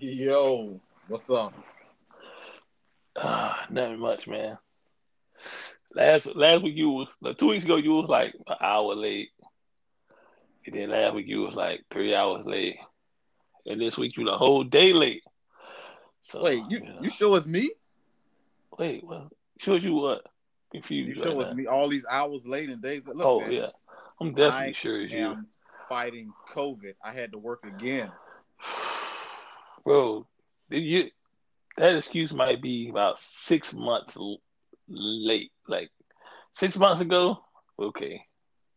Yo, what's up? Uh, nothing much, man. Last last week you was like, two weeks ago you was like an hour late, and then last week you was like three hours late, and this week you the whole day late. So Wait, you yeah. you sure it's me? wait, well, shows you what? You Confused. sure right it's now. me? All these hours late and days. Look, oh man, yeah, I'm definitely sure it's you, fighting COVID. I had to work again. Bro. Did you? That excuse might be about six months l- late. Like six months ago. Okay,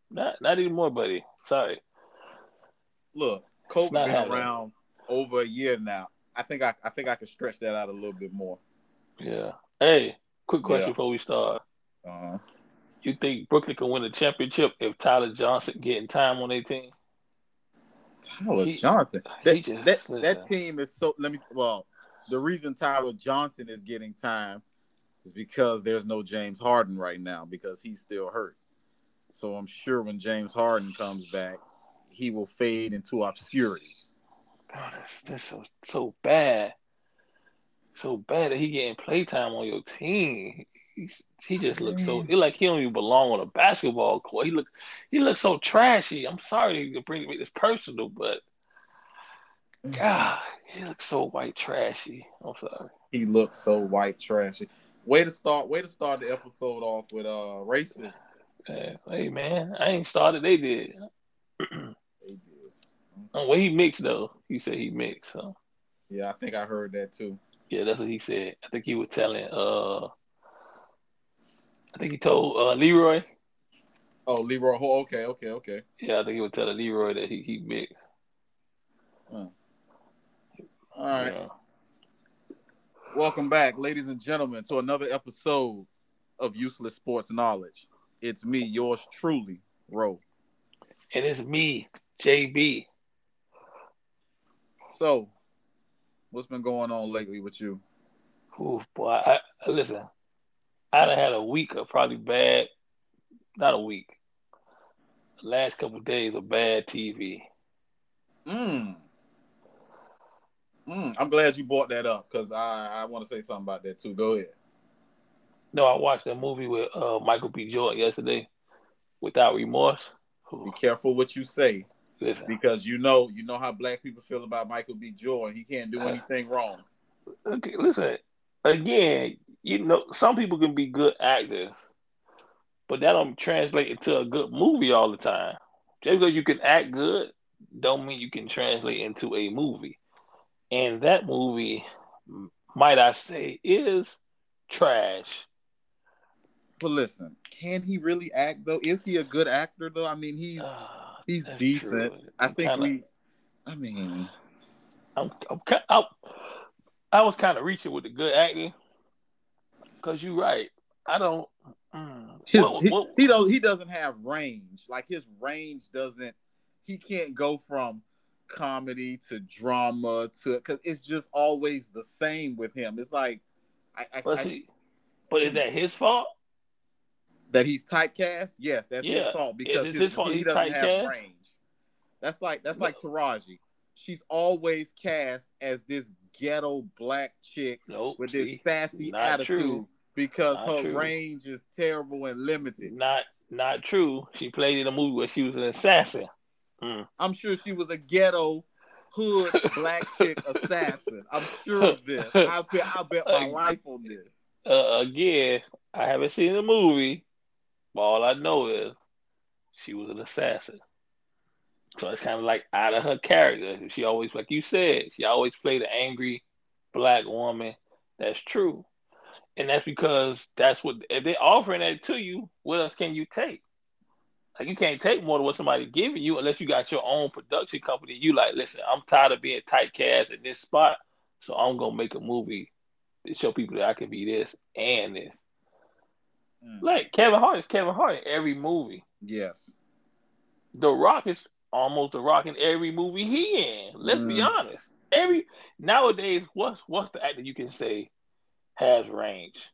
not not anymore, buddy. Sorry. Look, COVID been happening. around over a year now. I think I I think I could stretch that out a little bit more. Yeah. Hey, quick question Yeah. before we start. Uh-huh. You think Brooklyn can win the championship if Tyler Johnson getting time on their team? Tyler He- Johnson. Uh, he That, that, that team is so. Let me. Well, the reason Tyler Johnson is getting time is because there's no James Harden right now because he's still hurt. So I'm sure when James Harden comes back, he will fade into obscurity. God, that's, that's so so bad. So bad that he getting playtime on your team. He's, he just looks so he like he don't even belong on a basketball court. He look he looks so trashy. I'm sorry to bring make this personal, but God, he looks so white trashy. I'm sorry. He looks so white trashy. Way to start. Way to start the episode off with uh racist. Yeah, hey man, I ain't started. They did. They did. Oh, well, he mixed though. He said he mixed. So Yeah, I think I heard that too. yeah, that's what he said. I think he was telling. Uh, I think he told uh, Leroy. Oh, Leroy. Oh, okay, okay, okay. Yeah, I think he was telling Leroy that he he mixed. All right. Yeah. Welcome back, ladies and gentlemen, to another episode of Useless Sports Knowledge. It's me, yours truly, Ro. And it's me, JB. So, what's been going on lately with you? Ooh, boy, I, I listen. I done had a week of probably bad, not a week. The last couple of days of bad TV. Mm. Mm. I'm glad you brought that up because I, I want to say something about that too. Go ahead. No, I watched a movie with uh, Michael B. Jordan yesterday, Without Remorse. Ooh, Be careful what you say listen, because you know you know how black people feel about Michael B. Jordan. He can't do anything wrong. okay, listen. Again, you know, some people can be good actors, but that don't translate into a good movie all the time. Just because you can act good, don't mean you can translate into a movie. And that movie, might I say, is trash. But listen, can he really act though? Is he a good actor though? I mean, he's Ah, he's decent. true. I I'm think kinda- we. I mean, I'm, I'm, ki- I, I was kind of reaching with the good acting, cause you're right. I don't. Mm, his what- he, what- he don't he doesn't have range. Like his range doesn't. He can't go from comedy to drama to because it's just always the same with him. It's like I, I, but I- see, but is that his fault? that he's typecast. Yes, that's Yeah, his fault because his, his fault he he's doesn't have range. That's like that's like Taraji. She's always cast as this ghetto black chick Nope. with see, this sassy attitude true. because Not her true. range is terrible and limited. Not not true. She played in a movie where she was an assassin. Mm. I'm sure she was a ghetto hood black chick assassin. I'm sure of this. I bet I bet my life on this. Uh, again, I haven't seen the movie, but all I know is she was an assassin. So it's kind of like out of her character. She always, like you said, she always played an angry black woman. That's true. And that's because that's what if they're offering that to you, what else can you take? Like you can't take more than what somebody giving you unless you got your own production company. You like, listen, I'm tired of being typecast in this spot, so I'm gonna make a movie to show people that I can be this and this. Mm. Like Kevin Hart is Kevin Hart in every movie. Yes. The Rock is almost the Rock in every movie he in. Let's be Mm. honest. Every nowadays, what's what's the actor you can say has range?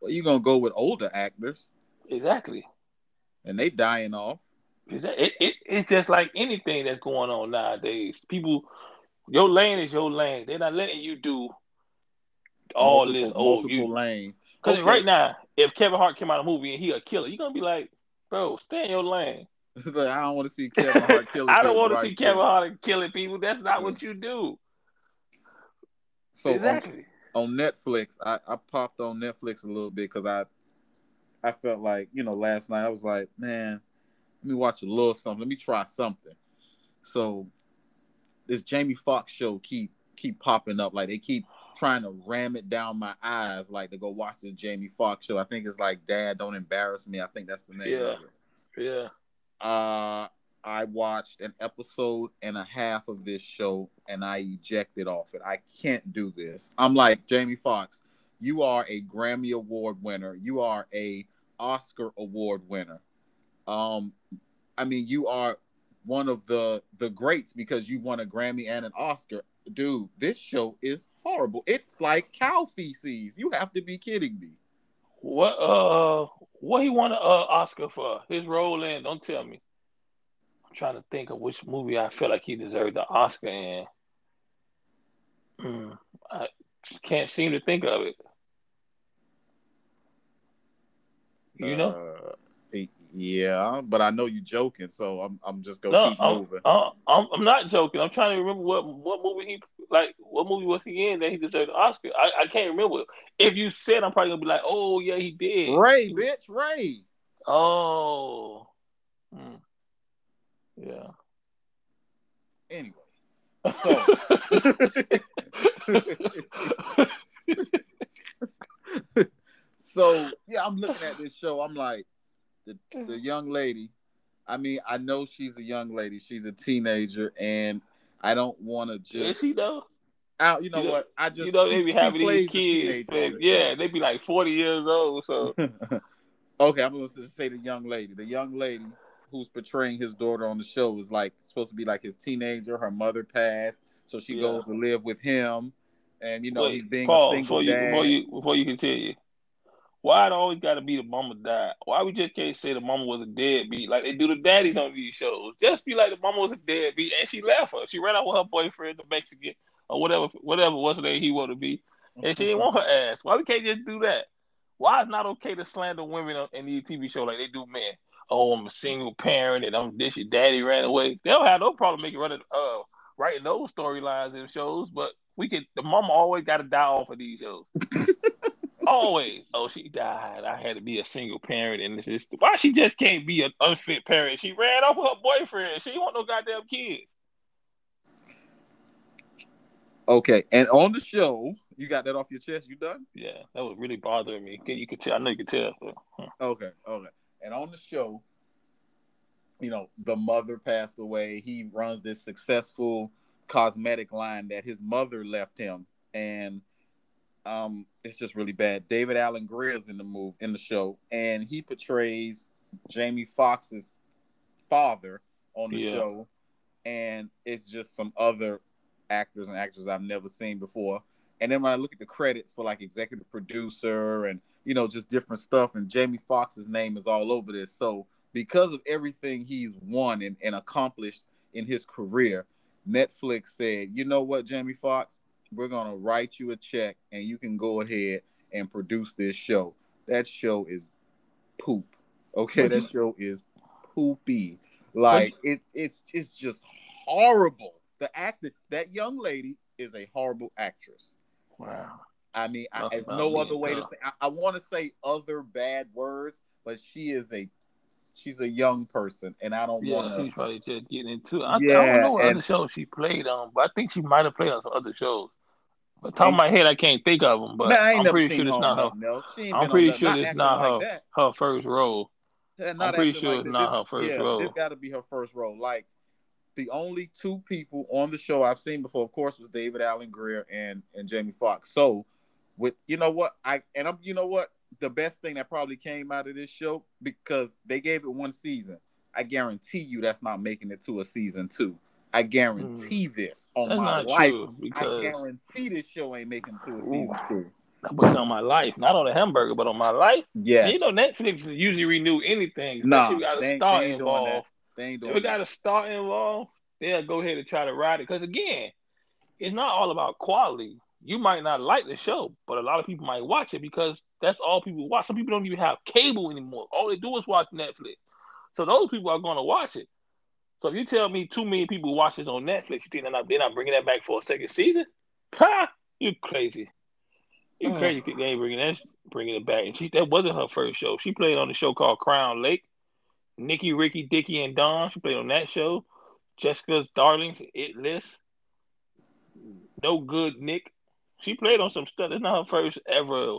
Well, you're gonna go with older actors Exactly. and they dying off. It, it? It's just like anything that's going on nowadays. People Your lane is your lane. They're not letting you do all multiple, this old multiple you. lanes. Because okay. right now, if Kevin Hart came out of a movie and he a killer, you're gonna be like, bro, stay in your lane. like, I don't want to see Kevin Hart killing. I don't want to see Kevin Hart killing people. That's not yeah. what you do. So exactly. on, on Netflix, I, I popped on Netflix a little bit because I I felt like you know last night I was like, man, let me watch a little something. Let me try something. So this Jamie Foxx show keep keep popping up. Like they keep trying to ram it down my eyes, like to go watch this Jamie Foxx show. I think it's like Dad, Don't Embarrass Me. I think that's the name yeah. Yeah. Uh I watched an episode and a half of this show and I ejected off it. I can't do this. I'm like, Jamie Foxx, you are a Grammy Award winner. You are a Oscar Award winner. Um, I mean, you are one of the the greats because you won a Grammy and an Oscar. Dude, this show is horrible. It's like cow feces. You have to be kidding me. What uh what he won an uh, Oscar for? His role in don't tell me. I'm trying to think of which movie I feel like he deserved the Oscar in. Mm, I just can't seem to think of it. You know? Uh, yeah, but I know you're joking, so I'm I'm just gonna no, keep I'm, moving. I'm, I'm not joking. I'm trying to remember what what movie he like. What movie was he in that he deserved an Oscar? I, I can't remember. If you said, I'm probably gonna be like, oh yeah, he did. Ray, bitch, Ray. Oh, hmm. yeah. Anyway, so. so yeah, I'm looking at this show. I'm like the mm. the young lady. I mean, I know she's a young lady. She's a teenager, and I don't want to just. Is she though? Out, you know you what? I just you know they be having these kids. yeah, they be like forty years old. So okay, I'm going to say the young lady. The young lady who's portraying his daughter on the show is like supposed to be like his teenager. Her mother passed, so she yeah. goes to live with him, and you know Wait, he's being Paul, a single before dad. You, before you before you continue, why it always got to be the mama died? Why we just can't say the mama was a deadbeat like they do the daddies on these shows? Just be like the mama was a deadbeat and she left her. She ran out with her boyfriend, the Mexican or whatever, whatever was the name he wanted to be, and she didn't want her ass. Why we can't just do that? Why it's not okay to slander women in these TV show like they do men? Oh, I'm a single parent and I'm this. Your daddy ran away. They don't have no problem making running, uh, writing those storylines in shows, but we could. The mama always got to die off of these shows. Always. Oh, she died. I had to be a single parent, and this is why she just can't be an unfit parent. She ran off with her boyfriend. She want no goddamn kids. Okay, and on the show, you got that off your chest. You done? Yeah, that was really bothering me. You could tell. I know you could tell. Huh. Okay, okay. And on the show, you know, the mother passed away. He runs this successful cosmetic line that his mother left him, and um, it's just really bad. David Alan Grier is in the move in the show, and he portrays Jamie Foxx's father on the yeah. show, and it's just some other actors and actors I've never seen before. And then when I look at the credits for like executive producer and you know just different stuff, and Jamie Foxx's name is all over this. So because of everything he's won and, and accomplished in his career, Netflix said, you know what, Jamie Foxx, we're gonna write you a check and you can go ahead and produce this show. That show is poop. Okay, that show is poopy. Like it, it's it's just horrible. The act that young lady is a horrible actress. Wow. I mean, I have no other way to say. I, I want to say other bad words, but she is a she's a young person, and I don't yeah, want to. She's probably just getting into. It. I, yeah, I don't know what and, other shows she played on, but I think she might have played on some other shows. But top of my head, I can't think of them. But Man, I am pretty sure it's not her. I'm pretty sure it's not her like her first role. I'm pretty sure like it's not her first yeah, role. This got to be her first role. Like the only two people on the show I've seen before, of course, was David Alan Grier and and Jamie Foxx. So, with you know what I and I'm you know what the best thing that probably came out of this show because they gave it one season. I guarantee you that's not making it to a season two. I guarantee mm. this on That's my life. I guarantee this show ain't making to a season Ooh. two. That was on my life, not on the hamburger, but on my life. Yeah, you know Netflix usually renew anything. No, nah, got a start involved. They ain't doing if we got a start involved, they'll go ahead and try to ride it. Because again, it's not all about quality. You might not like the show, but a lot of people might watch it because that's all people watch. Some people don't even have cable anymore. All they do is watch Netflix. So those people are going to watch it. So if you tell me two million people watch this on Netflix, you think they're not, they're not bringing that back for a second season? Ha! You crazy. You crazy they ain't bringing that bringing it back. And she that wasn't her first show. She played on a show called Crown Lake. Nicky, Ricky, Dicky, and Dawn. She played on that show. Jessica's Darlings, It List. No Good Nick. She played on some stuff. It's not her first ever.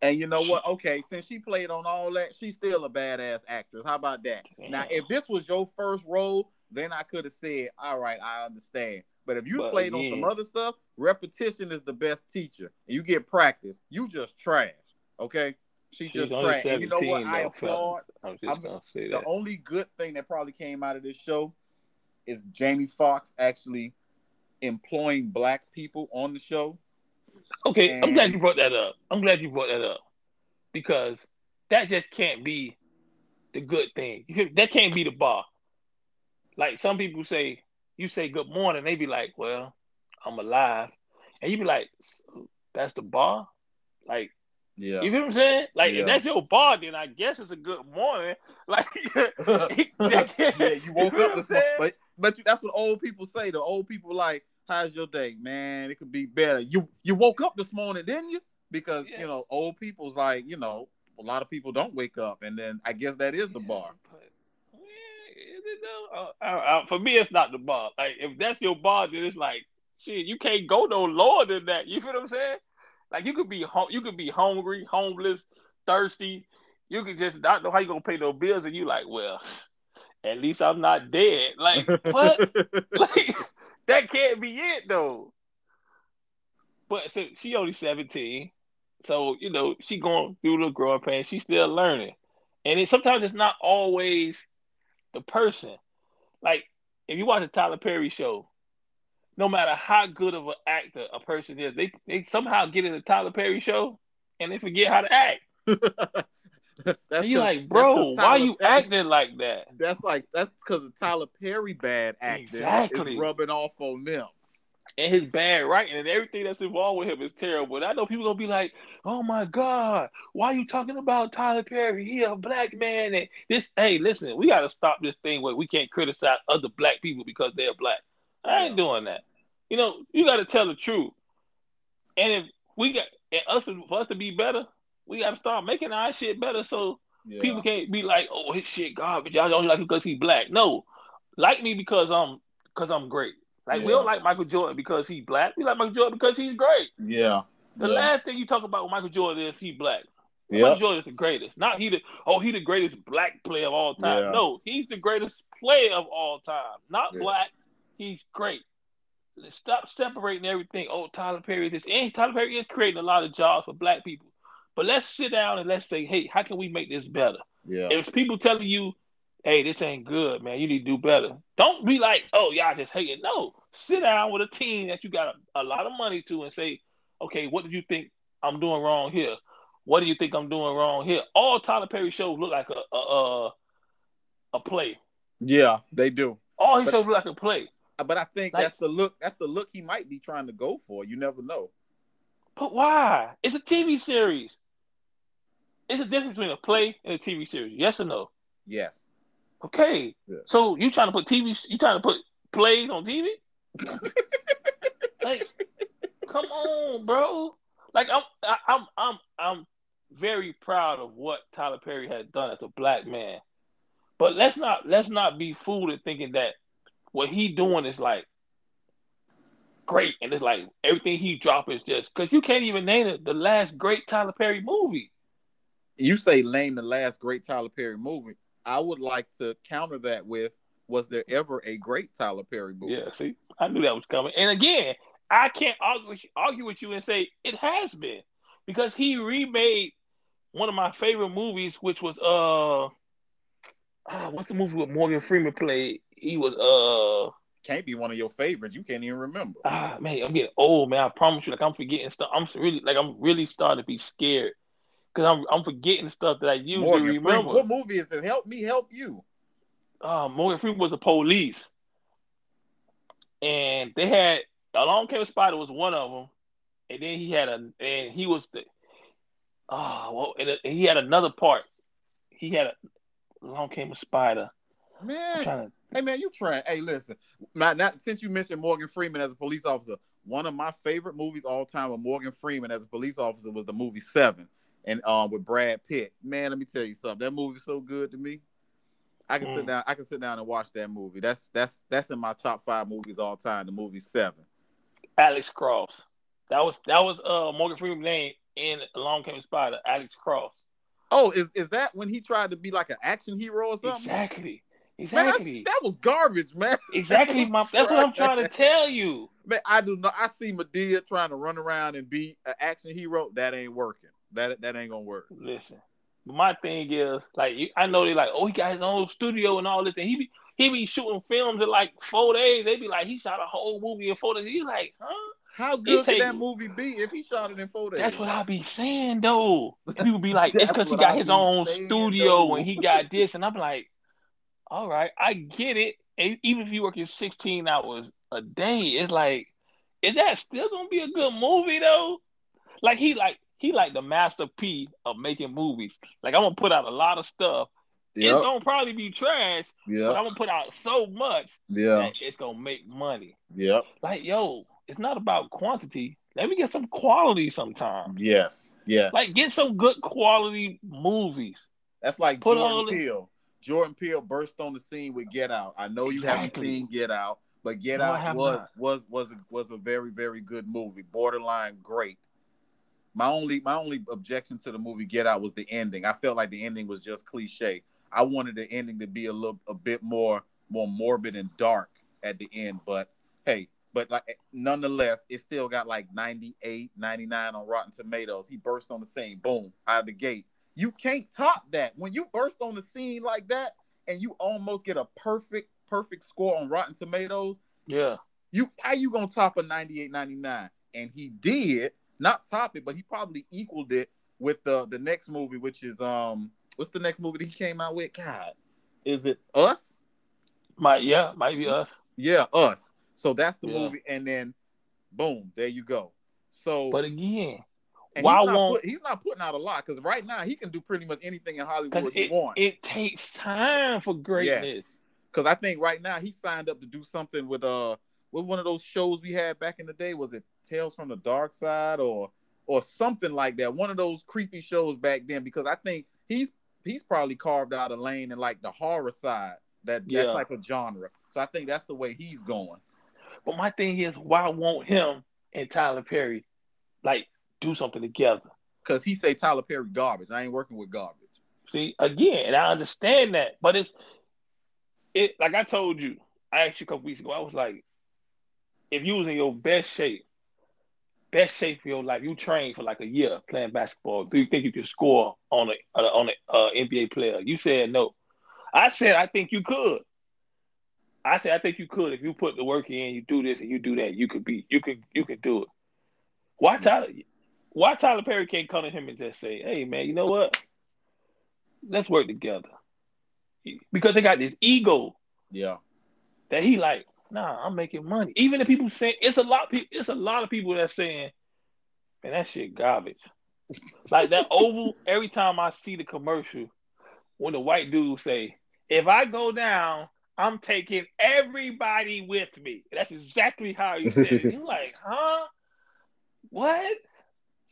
And you know what? Okay, since she played on all that, she's still a badass actress. How about that? Damn. Now, if this was your first role, then I could have said, "All right, I understand." But if you but played again, on some other stuff, repetition is the best teacher, and you get practice. You just trash. Okay, she just trash. And you know what? I applaud. I'm just I'm, gonna say that. The only good thing that probably came out of this show is Jamie Foxx actually employing black people on the show. Okay, and... I'm glad you brought that up. I'm glad you brought that up because that just can't be the good thing. That can't be the bar. Like some people say, you say good morning, they be like, "Well, I'm alive," and you be like, "That's the bar." Like, yeah, you feel what I'm saying? Like, yeah. if that's your bar, then I guess it's a good morning. Like, yeah, you woke you up this morning, but but you, that's what old people say. The old people like, "How's your day, man? It could be better." You you woke up this morning, didn't you? Because yeah. you know, old people's like, you know, a lot of people don't wake up, and then I guess that is the bar. But, uh, uh, uh, for me, it's not the bar. Like if that's your bar, then it's like shit. You can't go no lower than that. You feel what I'm saying? Like you could be home, you could be hungry, homeless, thirsty. You could just not know how you gonna pay no bills, and you like, well, at least I'm not dead. Like what? like that can't be it though. But so she only 17. So, you know, she going through the growing pains. She's still learning. And it, sometimes it's not always the person. Like, if you watch a Tyler Perry show, no matter how good of an actor a person is, they, they somehow get in the Tyler Perry show and they forget how to act. that's you like, bro, why are you acting like that? That's like that's because of Tyler Perry bad acting exactly. is rubbing off on them. And his bad writing and everything that's involved with him is terrible. And I know people gonna be like, "Oh my God, why are you talking about Tyler Perry? He a black man." And this, hey, listen, we gotta stop this thing where we can't criticize other black people because they're black. I ain't doing that. You know, you gotta tell the truth. And if we got and us for us to be better, we got to start making our shit better so yeah. people can't be like, oh, his shit garbage. Y'all don't like him because he's black. No, like me because I'm because I'm great. Like yeah. we don't like Michael Jordan because he's black. We like Michael Jordan because he's great. Yeah. The yeah. last thing you talk about with Michael Jordan is he black. Yep. Michael Jordan is the greatest. Not he the oh he the greatest black player of all time. Yeah. No, he's the greatest player of all time. Not black. He's great. Stop separating everything. Oh, Tyler Perry is this and Tyler Perry is creating a lot of jobs for black people. But let's sit down and let's say, hey, how can we make this better? Yeah. If people telling you, hey, this ain't good, man, you need to do better. Don't be like, oh, y'all just hate it. No, sit down with a team that you got a, a lot of money to and say, okay, what do you think I'm doing wrong here? What do you think I'm doing wrong here? All Tyler Perry shows look like a a, a, a play. Yeah, they do. All he but, shows look like a play. Uh, but I think like, that's the look. That's the look he might be trying to go for. You never know. But why? It's a TV series. It's a difference between a play and a TV series. Yes or no? Yes. Okay. Yeah. So you trying to put TV? You trying to put plays on TV? like, come on, bro. Like I'm, I, I'm, I'm, I'm very proud of what Tyler Perry has done as a black man. But let's not let's not be fooled in thinking that what he doing is like great, and it's like everything he drop is just because you can't even name it the last great Tyler Perry movie you say name the last great Tyler Perry movie. I would like to counter that with was there ever a great Tyler Perry movie? Yeah, see, I knew that was coming. And again, I can't argue with you, argue with you and say it has been because he remade one of my favorite movies, which was uh, uh what's the movie with Morgan Freeman played? He was uh can't be one of your favorites. You can't even remember. Ah man, I'm getting old, man. I promise you, like I'm forgetting stuff. I'm really like I'm really starting to be scared because I'm I'm forgetting stuff that I usually Morgan remember. Freeman. What movie is this? Help me help you. Uh, Morgan Freeman was a police, and they had Along Came a Spider was one of them, and then he had a and he was the oh well, and, and he had another part. He had a Along Came a Spider. Man, to, hey man, you trying? Hey, listen, not, not since you mentioned Morgan Freeman as a police officer. One of my favorite movies all time with Morgan Freeman as a police officer was the movie Seven, and um with Brad Pitt. Man, let me tell you something. That movie's so good to me. I can mm. sit down. I can sit down and watch that movie. That's that's that's in my top five movies all time. The movie Seven. Alex Cross. That was that was uh Morgan Freeman's name in Along Came Spider. Alex Cross. Oh, is is that when he tried to be like an action hero or something? Exactly. Exactly. Man, that was garbage, man. Exactly, that my, that's what I'm trying to tell you. Man, I do not. I see Madea trying to run around and be an action hero. That ain't working. That that ain't gonna work. Listen, my thing is like I know they like, oh, he got his own studio and all this, and he be he be shooting films in like four days. They be like, he shot a whole movie in four days. He's like, huh? How good could that movie be if he shot it in four days? That's what I be saying though. People be like, it's because he got his own studio though. and he got this, and I'm like, all right, I get it. And even if you work 16 hours a day, it's like, is that still gonna be a good movie though? Like he like he like the master P of making movies. Like I'm gonna put out a lot of stuff. Yep. It's gonna probably be trash, yeah. but I'm gonna put out so much yeah. it's gonna make money. Yep. Like, yo, it's not about quantity. Let me get some quality sometimes. Yes. Yes. Like get some good quality movies. That's like put Jordan Peele. Jordan Peele burst on the scene with Get Out. I know you exactly. haven't seen Get Out, but Get no, Out was not. was was was a very very good movie, borderline great. My only my only objection to the movie Get Out was the ending. I felt like the ending was just cliche. I wanted the ending to be a little a bit more more morbid and dark at the end, but hey, but like nonetheless, it still got like 98, 99 on Rotten Tomatoes. He burst on the scene, boom, out of the gate. You can't top that. When you burst on the scene like that and you almost get a perfect, perfect score on Rotten Tomatoes. Yeah. You how you gonna top a 98, 99? And he did not top it, but he probably equaled it with the the next movie, which is um what's the next movie that he came out with? God, is it Us? Might yeah, might be Us. Yeah, Us. So that's the yeah. movie, and then boom, there you go. So, but again, why he's won't put, he's not putting out a lot because right now he can do pretty much anything in Hollywood he it, wants. It takes time for greatness. Because yes. I think right now he signed up to do something with uh with one of those shows we had back in the day. Was it Tales from the Dark Side or or something like that? One of those creepy shows back then. Because I think he's he's probably carved out a lane in like the horror side that yeah. that type of genre. So I think that's the way he's going. But my thing is, why won't him and Tyler Perry like do something together. Because he say Tyler Perry garbage. I ain't working with garbage. See, again, and I understand that, but it's it like I told you, I asked you a couple weeks ago, I was like, if you was in your best shape, best shape for your life, you trained for like a year playing basketball, do you think you could score on a on a uh, NBA player? You said no. I said I think you could. I said I think you could if you put the work in, you do this and you do that, you could be, you could, you could do it. Why Tyler? Why Tyler Perry can't come to him and just say, "Hey, man, you know what? Let's work together," because they got this ego. Yeah. That he like, nah, I'm making money. Even the people saying it's a lot, people, it's a lot of people that saying, "Man, that shit garbage." like that oval. Every time I see the commercial, when the white dude say, "If I go down, I'm taking everybody with me." That's exactly how you said it. You're like, huh? What?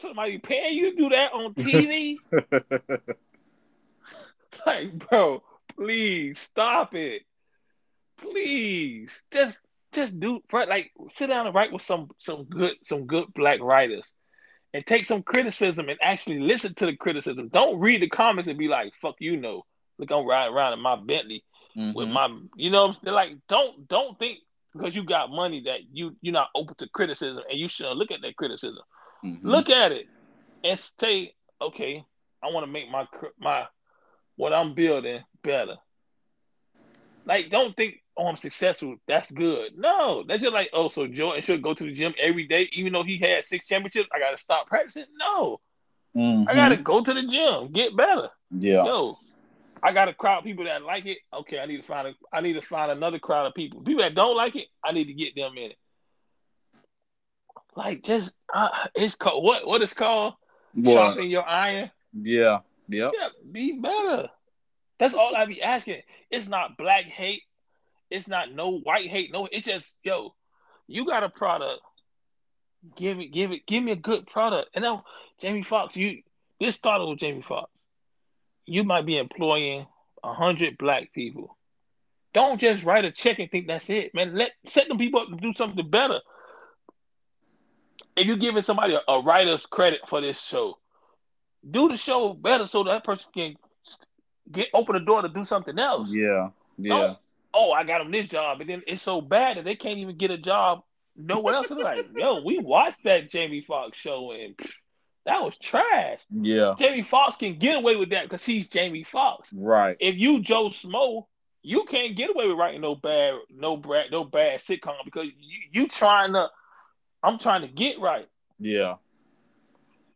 Somebody paying you to do that on TV? like, bro, please stop it. Please, just just do like sit down and write with some some good some good black writers and take some criticism and actually listen to the criticism. Don't read the comments and be like, fuck you know. Look, I'm riding around in my Bentley mm-hmm. with my you know they're like don't don't think because you got money that you you're not open to criticism and you should look at that criticism. Mm-hmm. Look at it and say, okay, I want to make my my what I'm building better. Like, don't think, oh, I'm successful. That's good. No, that's just like, oh, so Jordan should go to the gym every day, even though he had six championships. I got to stop practicing. No, mm-hmm. I got to go to the gym, get better. Yeah. Yo, I got a crowd of people that like it. Okay, I need to find a, I need to find another crowd of people. People that don't like it, I need to get them in it. Like just uh, it's called what what is called What? sharpen your iron. Yeah. Yep. Yeah, be better. That's all I be asking. It's not black hate. It's not no white hate. No, it's just yo, you got a product. Give it, give it, give me a good product. And now, Jamie Foxx, you this started with Jamie Foxx. You might be employing a hundred black people. Don't just write a check and think that's it, man. Let set them people up to do something better. If you're giving somebody a, a writer's credit for this show, do the show better so that person can get open the door to do something else. Yeah. Yeah. Oh, oh I got them this job, and then it's so bad that they can't even get a job nowhere else. They're like, yo, we watched that Jamie Foxx show, and that was trash. Yeah. Jamie Foxx can get away with that because he's Jamie Foxx. Right. If you Joe Smo, you can't get away with writing no bad, no bad, no bad sitcom because you, you trying to. I'm trying to get right. Yeah.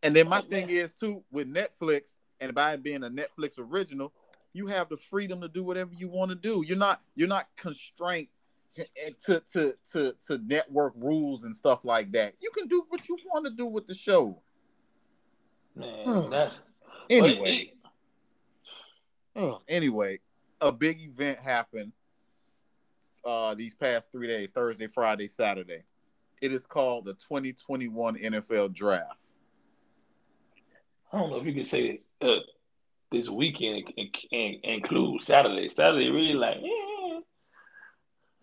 And then my Oh, thing man. is too with Netflix and by being a Netflix original, you have the freedom to do whatever you want to do. You're not you're not constrained to to to to network rules and stuff like that. You can do what you want to do with the show. Man, that's Anyway, anyway, a big event happened uh these past three days, Thursday, Friday, Saturday. It is called the 2021 NFL Draft. I don't know if you can say uh, this weekend and, and, include Saturday. Saturday really like, eh.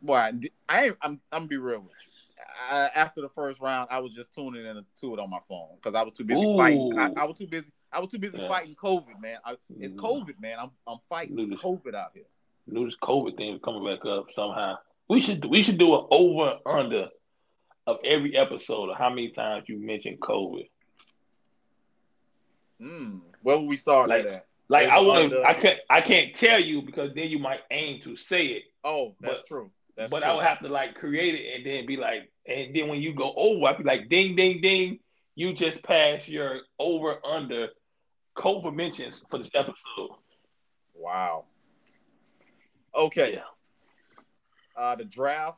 Why? I ain't, I'm I'm gonna be real with you. I, after the first round, I was just tuning in to it on my phone because I was too busy fighting. I, I was too busy. I was too busy Yeah. fighting COVID, man. I, it's Mm. COVID, man. I'm I'm fighting. COVID out here. knew this COVID thing was coming back up somehow. We should we should do an over under of every episode of how many times you mentioned COVID. Mm. Where will we start Like- at? Like I under. I can't I can't tell you because then you might aim to say it, Oh, that's but- true. That's but true. I would have to like create it and then be like, and then when you go over, I'd be like, ding ding ding, you just passed your over under COVID mentions for this episode. Wow. Okay. Yeah. Uh, the draft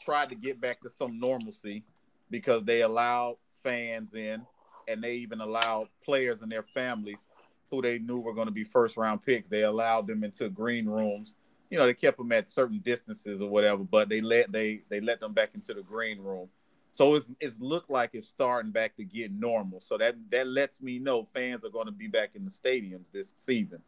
tried to get back to some normalcy because they allowed fans in and they even allowed players and their families who they knew were going to be first round picks. They allowed them into green rooms. You know, they kept them at certain distances or whatever, but they let they they let them back into the green room. So it's it's looked like it's starting back to get normal. So that that lets me know fans are going to be back in the stadiums this season.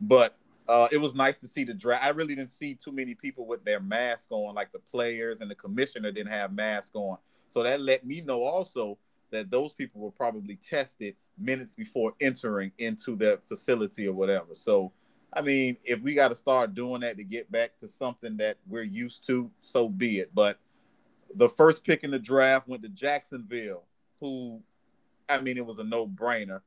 But uh, it was nice to see the draft. I really didn't see too many people with their mask on, like the players and the commissioner didn't have masks on. So that let me know also that those people were probably tested minutes before entering into the facility or whatever. So, I mean, if we got to start doing that to get back to something that we're used to, so be it. But the first pick in the draft went to Jacksonville, who, I mean, it was a no brainer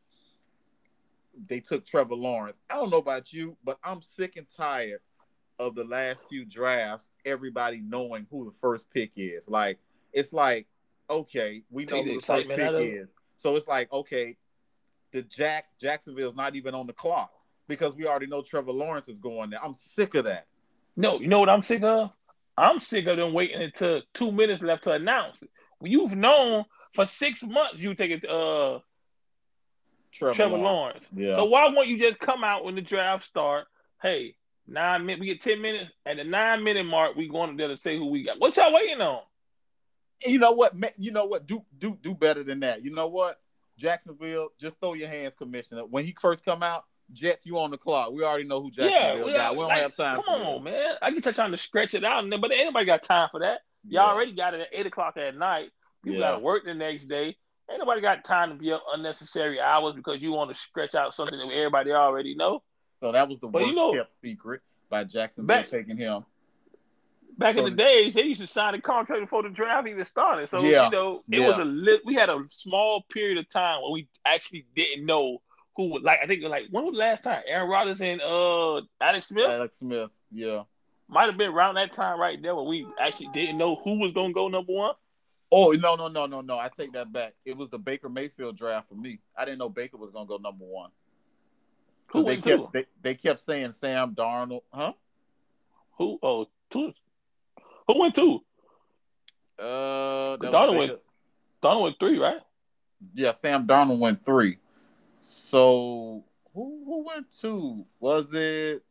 they took Trevor Lawrence. I don't know about you, but I'm sick and tired of the last few drafts, everybody knowing who the first pick is. Like, it's like, okay, we know who the first pick out of it. is. So it's like, okay, the Jack Jacksonville's not even on the clock because we already know Trevor Lawrence is going there. I'm sick of that. No, you know what I'm sick of? I'm sick of them waiting until two minutes left to announce it. You've known for six months you take it uh Trevor, Trevor Lawrence. Lawrence. Yeah. So why won't you just come out when the draft start? Hey, nine minutes, we get ten minutes. At the nine minute mark, we going there to say who we got. What y'all waiting on? You know what? You know what? Do do do better than that. You know what? Jacksonville, just throw your hands, Commissioner. When he first come out, Jets, you on the clock. We already know who yeah, Jacksonville we, got. We don't like, have time. Come for on, this. man. I get you trying to stretch it out, but anybody got time for that? Y'all Yeah. already got it at eight o'clock at night. People Yeah. got to work the next day. Ain't nobody got time to be up unnecessary hours because you want to stretch out something that everybody already know. So that was the But worst you know- kept secret by Jacksonville Back- taking him. Back So- in the days, they used to sign a contract before the draft even started. So Yeah. you know, it Yeah. was a lit. We had a small period of time where we actually didn't know who would like. I think like when was the last time Aaron Rodgers and uh Alex Smith Alex Smith. Yeah. might have been around that time right there where we actually didn't know who was gonna go number one. Oh no no no no no! I take that back. It was the Baker Mayfield draft for me. I didn't know Baker was gonna go number one. Who they kept they, they kept saying Sam Darnold, huh? Who? Oh, two. Who went two? Uh, Donald went- Donald went three, right? Yeah, Sam Donald went three. So who who went two? Was it?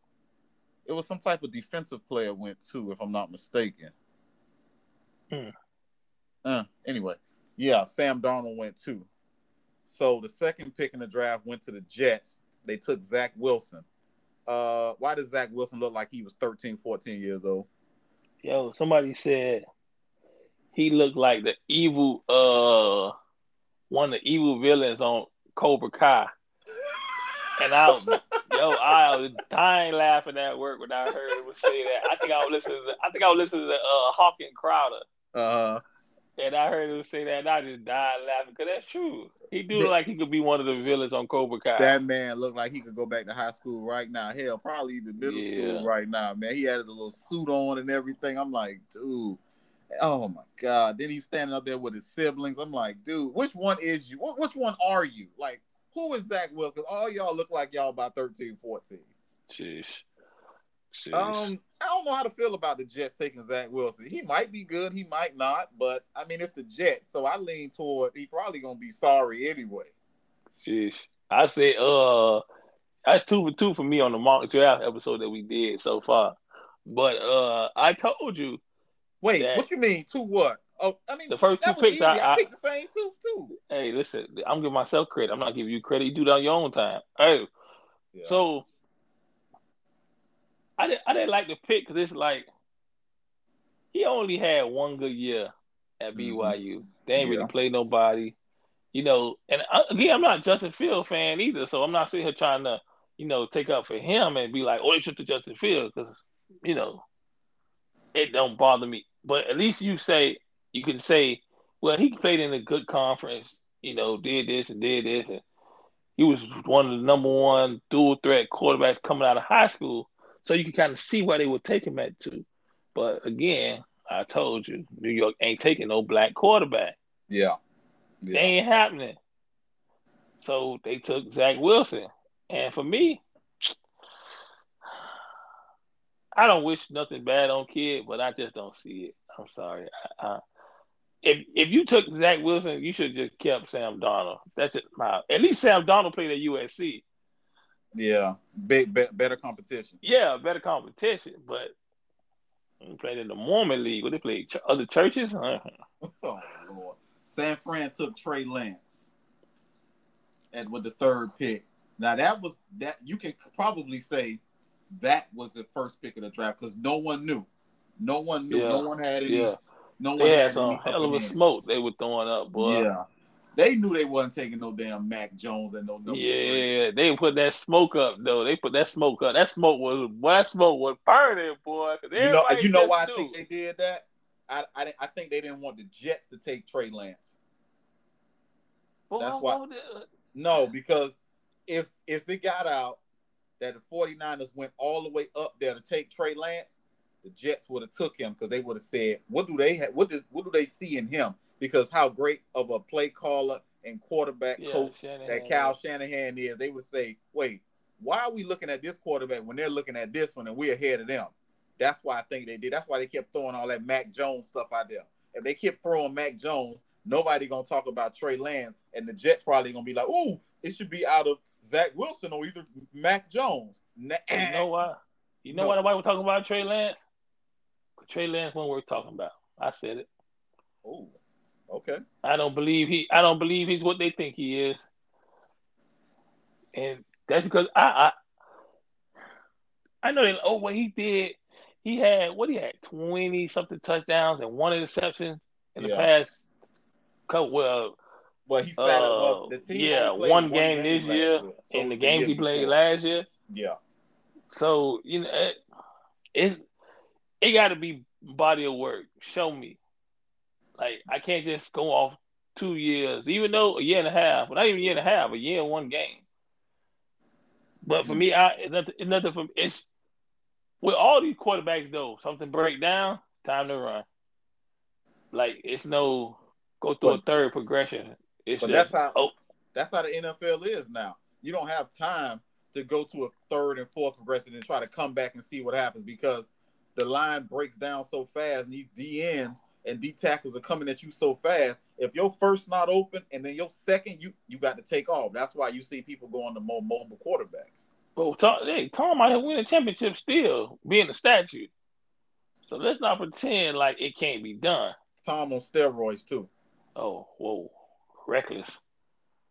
It was some type of defensive player went two, if I'm not mistaken. Hmm. Uh, anyway, yeah, Sam Donald went two. So the second pick in the draft went to the Jets. They took Zach Wilson. Uh, why does Zach Wilson look like he was 13, 14 years old? Yo, somebody said he looked like the evil uh one of the evil villains on Cobra Kai. And I yo, I was dying laughing at work when I heard him say that. I think I was listening to I think I was listening to uh Hawking Crowder. Uh And I heard him say that and I just died laughing because that's true. He do like he could be one of the villains on Cobra Kai. that man looked like he could go back to high school right now. Hell, probably even middle Yeah. school right now, man. He had a little suit on and everything. I'm like, dude, oh my god. Then he's standing up there with his siblings. I'm like, dude, which one is you? Wh- Which one are you? Like, who is Zach Wilson? All y'all look like y'all about 13, 14. Sheesh. Um, I don't know how to feel about the Jets taking Zach Wilson. He might be good, he might not, but I mean it's the Jets, so I lean toward he probably gonna be sorry anyway. Sheesh. I say uh that's two for two for me on the mock draft episode that we did so far. But uh I told you Wait, what you mean? To what? Oh, I mean The first two picks. I- I, I- picked the same two too. Hey, listen, I'm giving myself credit. I'm not giving you credit. You do that on your own time. Hey, Yeah. so I didn't, I didn't like the pick because it's like he only had one good year at. Mm-hmm. BYU. They ain't Yeah. really played nobody, you know. And I, again, I'm not a Justin Field fan either, so I'm not sitting here trying to, you know, take up for him and be like, oh, they took to Justin Field because, you know, it don't bother me. But at least you say you can say, well, he played in a good conference, you know, did this and did this, and he was one of the number one dual threat quarterbacks coming out of high school. So you can kind of see where they would take him at two. But again, I told you, New York ain't taking no black quarterback. yeah. They ain't happening. So they took Zach Wilson. And for me, I don't wish nothing bad on kid, but I just don't see it. I'm sorry. I, I, if if you took Zach Wilson, you should have just kept Sam Donald. That's just my. At least Sam Donald played at USC. Yeah. Big be- better competition. Yeah, better competition, but he played in the Mormon League. What they played ch- other churches? Oh Lord. San Fran took Trey Lance and with the third pick. Now that was that you can probably say that was the first pick of the draft because no one knew. No one knew. Yeah. No one had any. Yeah. No one They had had some hell of a smoke they were throwing up, boy. Yeah. They knew they wasn't taking no damn Mac Jones and no number three. Yeah, they put that smoke up though. They put that smoke up. That smoke was boy, that smoke was burning, boy. You know, you know why I think they did that. I, I, I think they didn't want the Jets to take Trey Lance. Boy, that's why- wanted uh, No, because if if it got out that the 49ers went all the way up there to take Trey Lance, the Jets would have took him because they would have said, "What do they have? What does what do they see in him? Because how great of a play caller and quarterback Yeah, coach Shanahan, that Kyle Shanahan is." They would say, "Wait, why are we looking at this quarterback when they're looking at this one and we're ahead of them?" That's why I think they did. That's why they kept throwing all that Mac Jones stuff out there. If they kept throwing Mac Jones, nobody gonna talk about Trey Lance, and the Jets probably gonna be like, "Ooh, it should be out of Zach Wilson or either Mac Jones." Nah, You know why? You know No. why nobody was talking about Trey Lance? Trey Lance wasn't worth talking about. I said it. Ooh, okay. I don't believe he. I don't believe he's what they think he is, and that's because I. I, I know that. Oh, what he did, he had what he had twenty something touchdowns and one interception in the Yeah. past. Couple, well, Well, he sat Uh, well, the team. yeah, only played one game this last year, so in the games year he played last year. Yeah, So you know, it, it's it got to be body of work. Show me, like I can't just go off two years, even though a year and a half, but not even a year and a half, a year and one game. But for me, I it's nothing, it's nothing from it's with all these quarterbacks though. Something break down, time to run. Like it's no go through a third progression. It's but just, that's how oh that's how the NFL is now. You don't have time to go to a third and fourth progression and try to come back and see what happens because the line breaks down so fast and these DNs and D tackles are coming at you so fast. If your first not open and then your second, you you got to take off. That's why you see people going to more mobile quarterbacks. Well, Tom, hey, Tom might have win a championship still, being a statue. So let's not pretend like it can't be done. Tom on steroids too. Oh, whoa, reckless.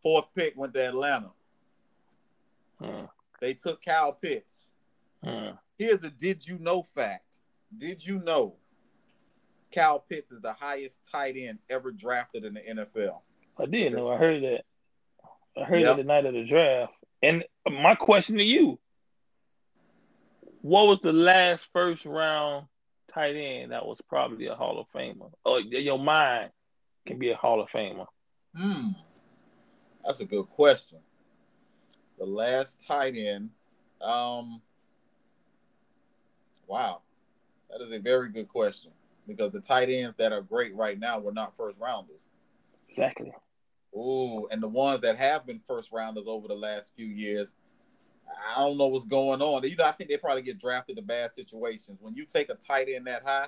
Fourth pick went to Atlanta. Hmm. They took Kyle Pitts. Hmm. Here's a did you know fact. Did you know Kyle Pitts is the highest tight end ever drafted in the NFL? I did know. I heard that. I heard Yep. that the night of the draft. And my question to you: What was the last first round tight end that was probably a Hall of Famer? Or your mind can be a Hall of Famer. Hmm. That's a good question. The last tight end. Um wow. That is a very good question. Because the tight ends that are great right now were not first rounders. Exactly. Ooh, and the ones that have been first rounders over the last few years, I don't know what's going on. You know, I think they probably get drafted in bad situations. When you take a tight end that high,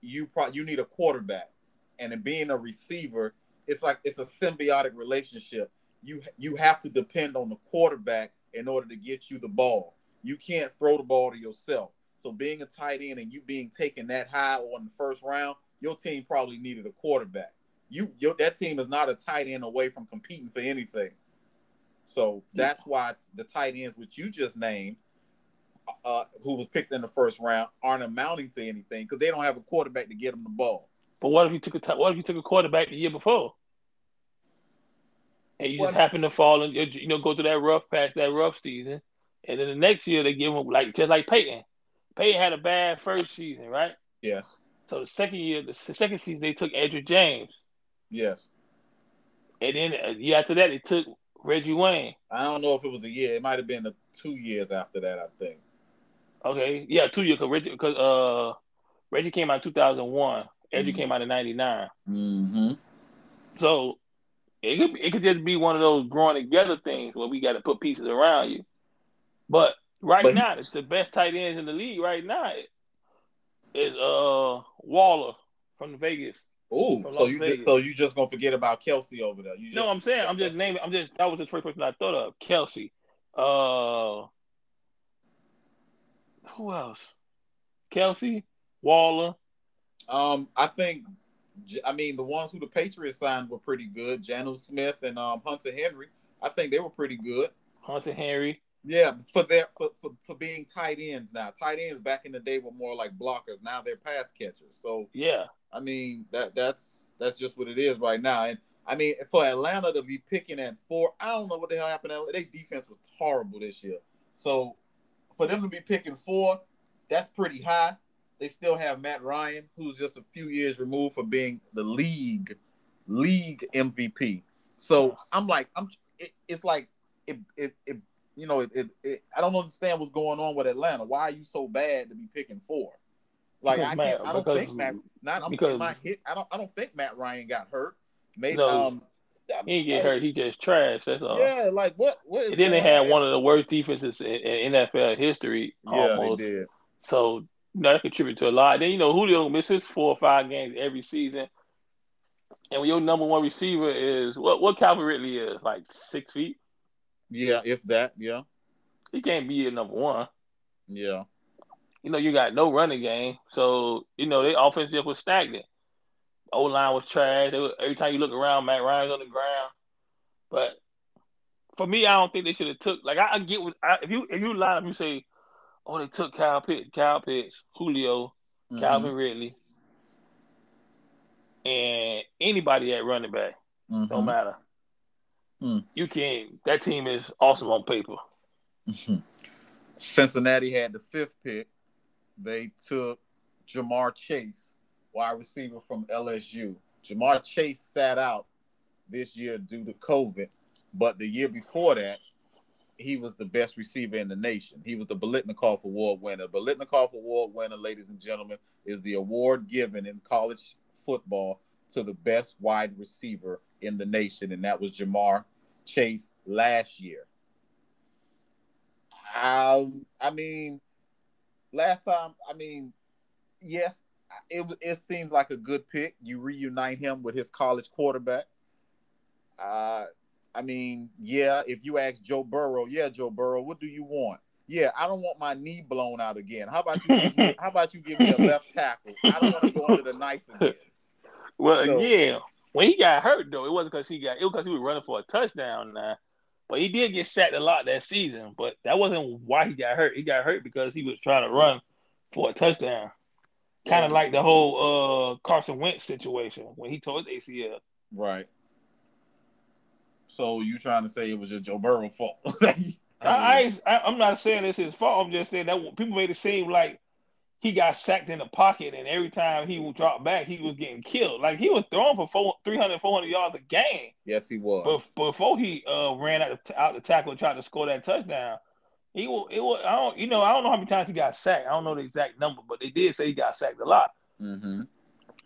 you probably you need a quarterback, and in being a receiver, it's like it's a symbiotic relationship. You you have to depend on the quarterback in order to get you the ball. You can't throw the ball to yourself. So being a tight end and you being taken that high on the first round, your team probably needed a quarterback. You your that team is not a tight end away from competing for anything. So that's why it's the tight ends which you just named, uh, who was picked in the first round, aren't amounting to anything because they don't have a quarterback to get them the ball. But what if you took a t- what if you took a quarterback the year before? And you Well- just happen to fall and you know go through that rough patch, that rough season, and then the next year they give him like just like Peyton. Peyton had a bad first season, right? Yes, So the second year, the second season they took Edgerrin James, yes. and then a year after that they took Reggie Wayne. I don't know if it was a year. It might have been the two years after that. I think. Okay, yeah, two years because Reggie because uh Reggie came out in two thousand one, Edric Mhm. came out in ninety nine. Mm-hmm. So it could it could just be one of those growing together things where we got to put pieces around you. But right But- now, it's the best tight ends in the league right now is uh Waller from Vegas. Oh, so you just, so you just gonna forget about Kelce over there? You just, No, I'm saying I'm just naming. I'm just that was the first person I thought of. Kelce. Uh, who else? Kelce, Waller. Um, I think, I mean, the ones who the Patriots signed were pretty good. Jonnu Smith and um, Hunter Henry. I think they were pretty good. Hunter Henry. Yeah, for their for, for, for being tight ends now. Tight ends back in the day were more like blockers. Now they're pass catchers. So Yeah, I mean that that's that's just what it is right now. And I mean for Atlanta to be picking at four, I don't know what the hell happened. Their defense was horrible this year. So for them to be picking four, that's pretty high. They still have Matt Ryan, who's just a few years removed from being the league league MVP. So I'm like, I'm. It, it's like it, it, it you know, it, it, it, I don't understand what's going on with Atlanta. Why are you so bad to be picking four? Like Because I can't, I don't because- think Matt. Not I'm because- my hit. I don't. I don't think Matt Ryan got hurt. Maybe. No, um, he didn't get like, hurt. He just trashed. That's all. Yeah, like what? What is? And then they had on? one of the worst defenses in, in NFL history. Yeah, almost. they did. So you know, that contributed to a lot. Then you know Julio misses four or five games every season. And when your number one receiver is what what Calvin Ridley is, like six feet. Yeah, if that. Yeah, He can't be your number one. yeah. You know, you got no running game. So, you know, their offense just was stagnant. O line was trash. Were, every time you look around, Matt Ryan's on the ground. But for me, I don't think they should have took like I, I get what I, if you if you line up, you say, Oh, they took Kyle Pitts, Kyle Pitts, Julio, Mhm. Calvin Ridley, and anybody at running back. Mhm. Don't matter. Hmm. You can that team is awesome on paper. Mhm. Cincinnati had the fifth pick. They took Ja'Marr Chase, wide receiver from LSU. Ja'Marr Chase sat out this year due to COVID, but the year before that, he was the best receiver in the nation. He was the Biletnikoff Award winner. Biletnikoff Award winner, ladies and gentlemen, is the award given in college football to the best wide receiver in the nation, and that was Ja'Marr Chase last year. Um, I mean, last time, I mean, yes, it it seems like a good pick. You reunite him with his college quarterback. Uh, I mean, yeah. If you ask Joe Burrow, yeah, Joe Burrow, what do you want? Yeah, I don't want my knee blown out again. How about you? Give me, how about you give me a left tackle? I don't want to go under the knife again. Well, so, yeah. When he got hurt though, it wasn't because he got it was because he was running for a touchdown now. But he did get sacked a lot that season. But that wasn't why he got hurt. He got hurt because he was trying to run for a touchdown. Kind of like the whole uh, Carson Wentz situation when he tore his ACL. Right. So you trying to say it was just Joe Burrow fault? I, I, I, am not saying it's his fault. I'm just saying that people made it seem like he got sacked in the pocket, and every time he would drop back, he was getting killed. Like he was throwing for four, 300, 400 yards a game. Yes, he was. But before he uh, ran out, the, out the tackle and tried to score that touchdown, he will. It was. I don't. You know. I don't know how many times he got sacked. I don't know the exact number, but they did say he got sacked a lot. Mm-hmm.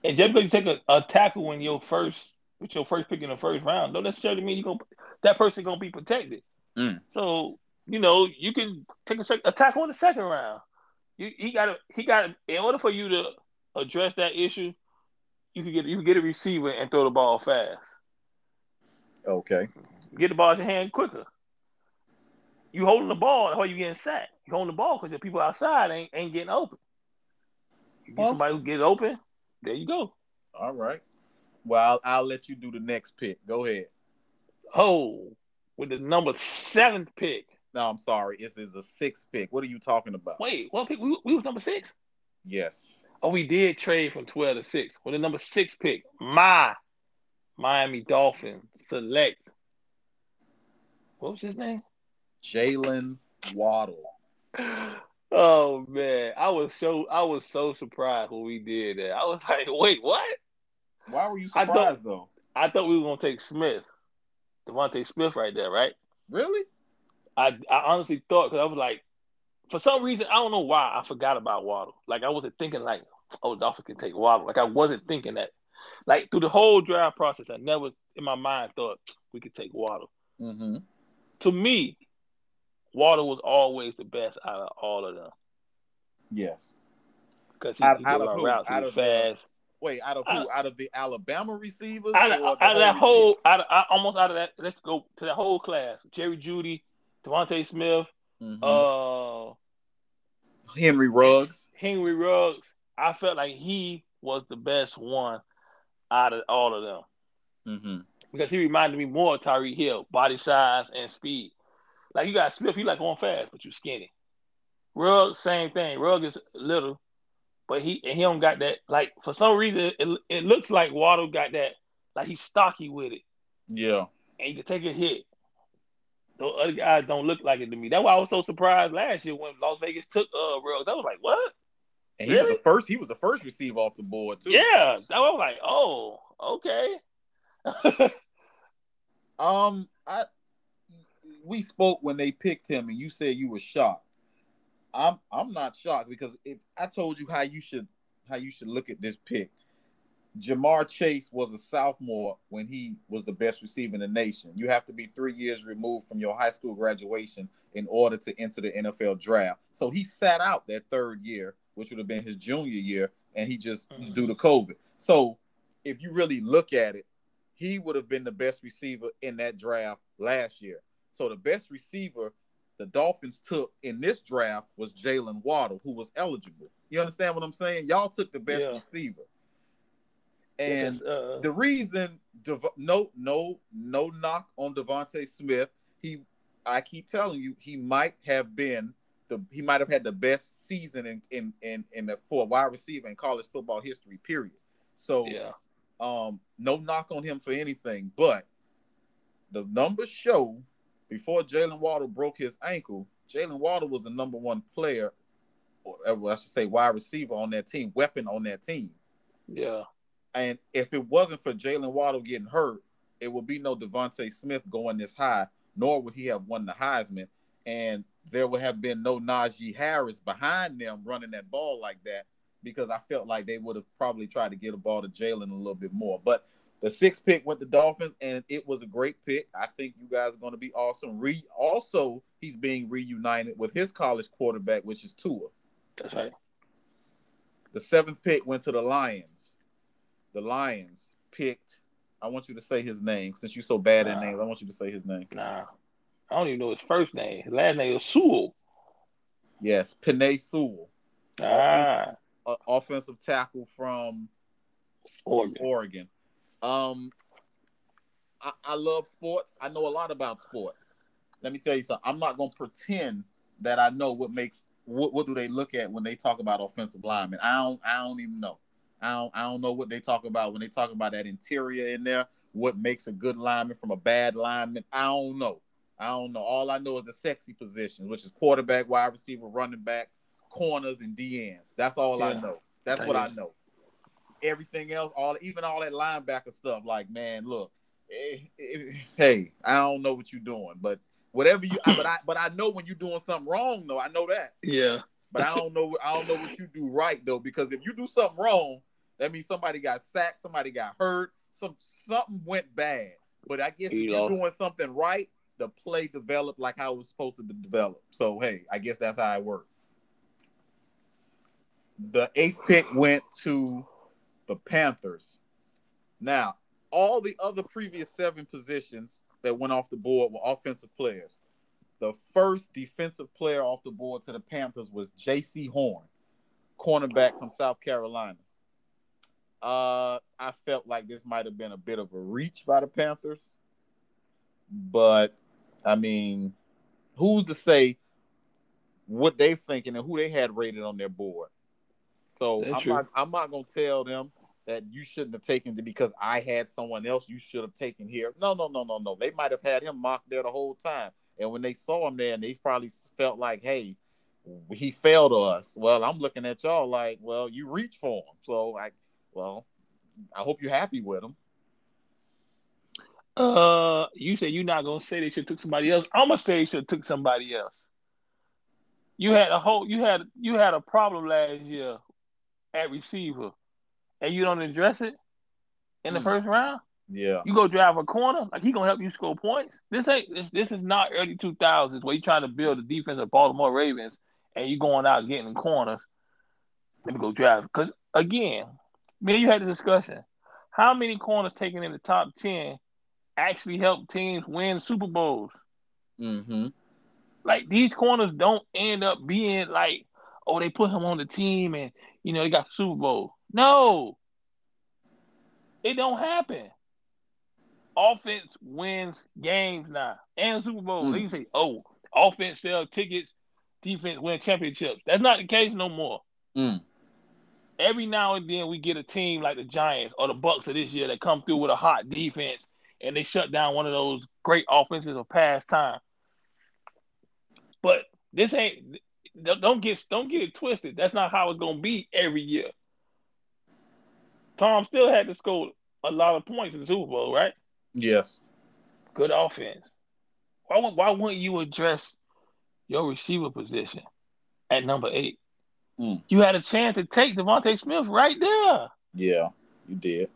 And just because you take a, a tackle when your first with your first pick in the first round, don't necessarily mean you gonna that person gonna be protected. Mm. So you know you can take a, a tackle in the second round. You, he got he got in order for you to address that issue, you can get you can get a receiver and throw the ball fast. Okay. Get the ball in your hand quicker. You holding the ball, that's why you getting sacked. You holding the ball because the people outside ain't ain't getting open. You get well, somebody who gets open, there you go. All right. Well, I'll, I'll let you do the next pick. Go ahead. Oh, with the number seventh pick. No, I'm sorry. It's is the sixth pick. What are you talking about? Wait, what pick? We, we was number six. Yes. Oh, we did trade from twelve to six. With the number six pick, my Miami Dolphins select. What was his name? Jaylen Waddle. Oh man, I was so I was so surprised when we did that. I was like, wait, what? Why were you surprised I thought, though? I thought we were gonna take Smith, DeVonta Smith, right there, right? Really? I I honestly thought because I was like, for some reason I don't know why I forgot about Waddle. Like I wasn't thinking like, oh, Dolphins can take Waddle. Like I wasn't thinking that. Like through the whole draft process, I never in my mind thought we could take Waddle. Mm-hmm. To me, Waddle was always the best out of all of them. Yes. Because he, out, he out of who? routes out of fast. The, wait, out of who? Out of the Alabama receivers? Out of, out of that whole, out of, almost out of that. Let's go to that whole class: Jerry Jeudy, DeVonta Smith, mm-hmm. uh, Henry Ruggs. Henry Ruggs. I felt like he was the best one out of all of them mm-hmm. because he reminded me more of Tyreek Hill, body size and speed. Like you got Smith, he like going fast, but you skinny. Ruggs, same thing. Ruggs is little, but he and he don't got that. Like for some reason, it, it looks like Waddle got that. Like he's stocky with it. Yeah, and he can take a hit. The other guys don't look like it to me. That's why I was so surprised last year when Las Vegas took uh Ruggs. I was like, what? And he really? was the first. He was the first receiver off the board too. Yeah, I was like, oh, okay. um, I we spoke when they picked him, and you said you were shocked. I'm I'm not shocked because if I told you how you should how you should look at this pick, Ja'Marr Chase was a sophomore when he was the best receiver in the nation. You have to be three years removed from your high school graduation in order to enter the NFL draft. So he sat out that third year, which would have been his junior year, and he just mm-hmm. due to COVID. So if you really look at it, he would have been the best receiver in that draft last year. So the best receiver the Dolphins took in this draft was Jaylen Waddle, who was eligible. You understand what I'm saying? Y'all took the best yeah. receiver. And uh, the reason, no, no, no knock on DeVonta Smith. He, I keep telling you, he might have been the, he might have had the best season in in in, in the for wide receiver in college football history. Period. So, yeah, um, no knock on him for anything, but the numbers show before Jaylen Waddle broke his ankle, Jaylen Waddle was the number one player, or I should say wide receiver on that team, weapon on that team. Yeah. And if it wasn't for Jaylen Waddle getting hurt, it would be no DeVonta Smith going this high, nor would he have won the Heisman. And there would have been no Najee Harris behind them running that ball like that because I felt like they would have probably tried to get a ball to Jaylen a little bit more. But the sixth pick went to Dolphins, and it was a great pick. I think you guys are going to be awesome. Re also, he's being reunited with his college quarterback, which is Tua. That's right. The seventh pick went to the Lions. The Lions picked. I want you to say his name since you're so bad at names. I want you to say his name. Nah, I don't even know his first name. His last name is Sewell. Yes, Penei Sewell, Ah, a- offensive tackle from Oregon. Oregon. Um, I, I love sports. I know a lot about sports. Let me tell you something. I'm not gonna pretend that I know what makes what what do they look at when they talk about offensive linemen. I don't I don't even know. I don't I don't know what they talk about when they talk about that interior in there. What makes a good lineman from a bad lineman? I don't know. I don't know. All I know is the sexy positions, which is quarterback, wide receiver, running back, corners, and DNs. That's all I know. That's I what I know everything else, all even all that linebacker stuff. Like, man, look, eh, eh, hey, I don't know what you're doing, but whatever you, but I, but I know when you're doing something wrong, though. I know that, Yeah. but I don't know, I don't know what you do right though, because if you do something wrong, that means somebody got sacked, somebody got hurt, some something went bad. But I guess if You you're doing something right, the play developed like how it was supposed to develop. So hey, I guess that's how it worked. The eighth pick went to the Panthers. Now, all the other previous seven positions that went off the board were offensive players. The first defensive player off the board to the Panthers was Jaycee Horn, cornerback from South Carolina. Uh, I felt like this might have been a bit of a reach by the Panthers, but I mean, who's to say what they thinking and who they had rated on their board? So That's I'm true. not, I'm not gonna tell them that you shouldn't have taken it because I had someone else you should have taken here. No, no, no, no, no. They might have had him mocked there the whole time, and when they saw him there, and they probably felt like, hey, he failed us. Well, I'm looking at y'all like, well, you reached for him, so I, well, I hope you're happy with them. Uh, you said you're not gonna say they should took somebody else. I'm gonna say they should took somebody else. You had a whole, you had you had a problem last year at receiver, and you don't address it in the Hmm. first round. Yeah, You go drive a corner, like he gonna help you score points. This ain't this, this is not early two thousands where you trying to build a defense of Baltimore Ravens and you going out getting corners. Let me go drive because again, me and you had the discussion. How many corners taken in the top ten actually help teams win Super Bowls? mm-hmm. Like these corners don't end up being like, oh, they put him on the team and you know they got the Super Bowl. No, it don't happen. Offense wins games now and Super Bowl. Mm. They say, oh, offense sell tickets, defense win championships. That's not the case no more. Mm. Every now and then we get a team like the Giants or the Bucs of this year that come through with a hot defense and they shut down one of those great offenses of past time. But this ain't don't get don't get it twisted. That's not how it's gonna be every year. Tom still had to score a lot of points in the Super Bowl, right? Yes. Good offense. Why why wouldn't you address your receiver position at number eight? Mm. You had a chance to take DeVonta Smith right there. Yeah, you did.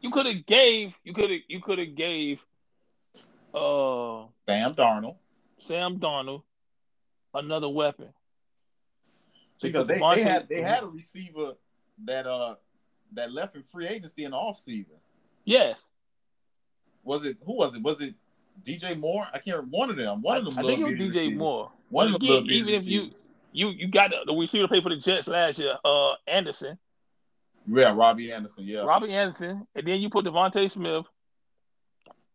You could have gave you could have you could have gave uh Sam Darnold. Sam Darnold another weapon. Because they, DeVonta- they had they had a receiver that uh that left in free agency in the offseason. yes. Was it who was it? Was it DJ Moore? I can't remember one of them. One of them I think it was DJ bitty receivers. Moore. One of them again, even if you receivers. You you got the, receiver play for the Jets last year, uh Anderson, Yeah, Robbie Anderson, yeah. Robbie Anderson, and then you put DeVonta Smith,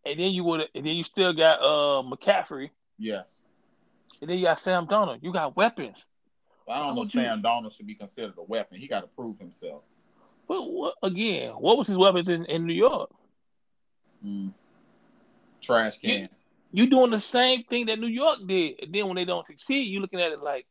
and then you would and then you still got uh McCaffrey, yes. and then you got Sam Darnold. You got weapons. I don't know would if you- Sam Darnold should be considered a weapon. He got to prove himself. But what, again, what was his weapons in, in New York? Mm. Trash can. You doing the same thing that New York did. And then when they don't succeed, you looking at it like,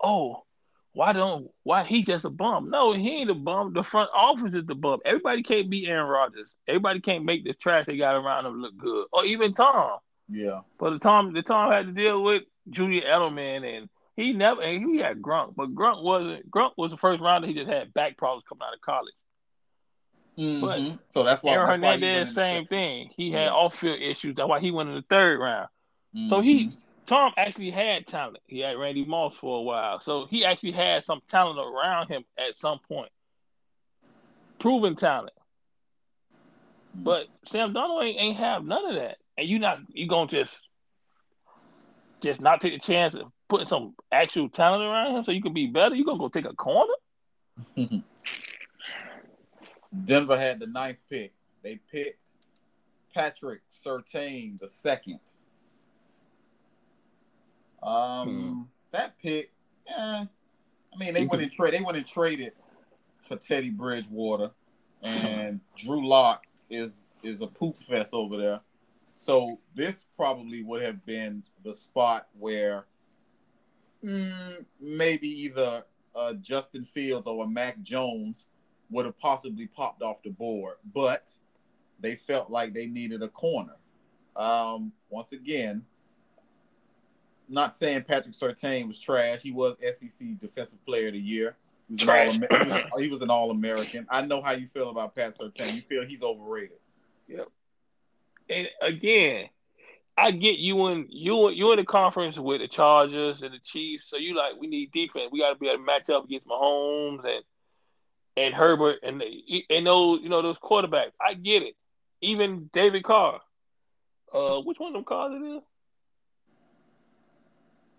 oh, why don't why he just a bum? No, he ain't a bum. The front office is the bum. Everybody can't be Aaron Rodgers. Everybody can't make the trash they got around them look good. Or even Tom. Yeah. But the Tom the Tom had to deal with Julian Edelman and he never and he had Gronk, but Gronk wasn't Gronk was the first rounder. He just had back problems coming out of college. Mhm. So that's why. Aaron that's why he went in Hernandez, the same thing. He Yeah. had off field issues. That's why he went in the third round. So he Mhm. Tom actually had talent. He had Randy Moss for a while. So he actually had some talent around him at some point. proven talent. But Sam Darnold ain't, ain't have none of that, and you not you gonna just just not take the chance of putting some actual talent around him so you can be better. You gonna go take a corner? Denver had the ninth pick. They picked Patrick Surtain the second. Um, hmm. that pick, yeah. I mean, they went and trade. They went and traded for Teddy Bridgewater, and Drew Lock is is a poop fest over there. So this probably would have been the spot where mm, maybe either uh, Justin Fields or a Mac Jones would have possibly popped off the board, but they felt like they needed a corner. Um, once again, not saying Patrick Surtain was trash. He was SEC Defensive Player of the Year. He was, trash. An he, was, he was an All American. I know how you feel about Pat Surtain. You feel he's overrated. Yep. And again, I get you in you you in the conference with the Chargers and the Chiefs, so you like we need defense. We got to be able to match up against Mahomes and and Herbert and and those you know those quarterbacks. I get it. Even David Carr. Uh, which one of them cars it is?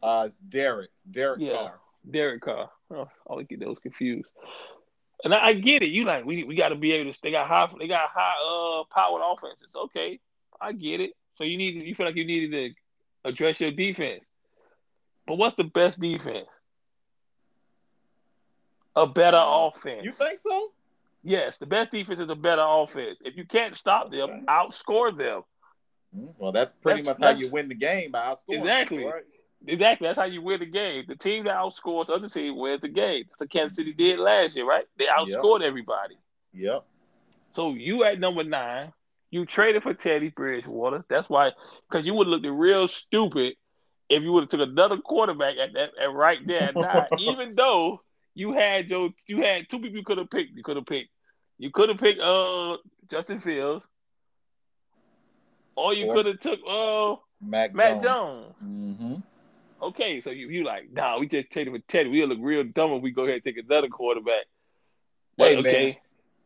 Uh, it's Derek. Derek yeah, Carr. Derek Carr. Oh, I always get those confused. And I, I, get it. You like we we got to be able to. They got high. They got high uh powered offenses. Okay, I get it. So you need. You feel like you needed to address your defense. But what's the best defense? A better uh, offense. You think so? Yes, the best defense is a better offense. If you can't stop them, outscore them. Hmm, well, that's pretty that's, much that's, how you win the game by outscoring. Exactly. Right? Exactly. That's how you win the game. The team that outscores the other team wins the game. That's what Kansas City did last year, right? They outscored yep. everybody. Yep. So you at number nine, you traded for Teddy Bridgewater. That's why, because you would have looked real stupid if you would have took another quarterback at that at right there at nine. even though you had your you had two people you could have picked. You could have picked you could have picked uh Justin Fields, or you could have took uh Mac, Mac Jones. Jones. Mm-hmm. Okay, so you you like, nah, we just traded with Teddy. We'll look real dumb if we go ahead and take another quarterback. Hey, okay. Man.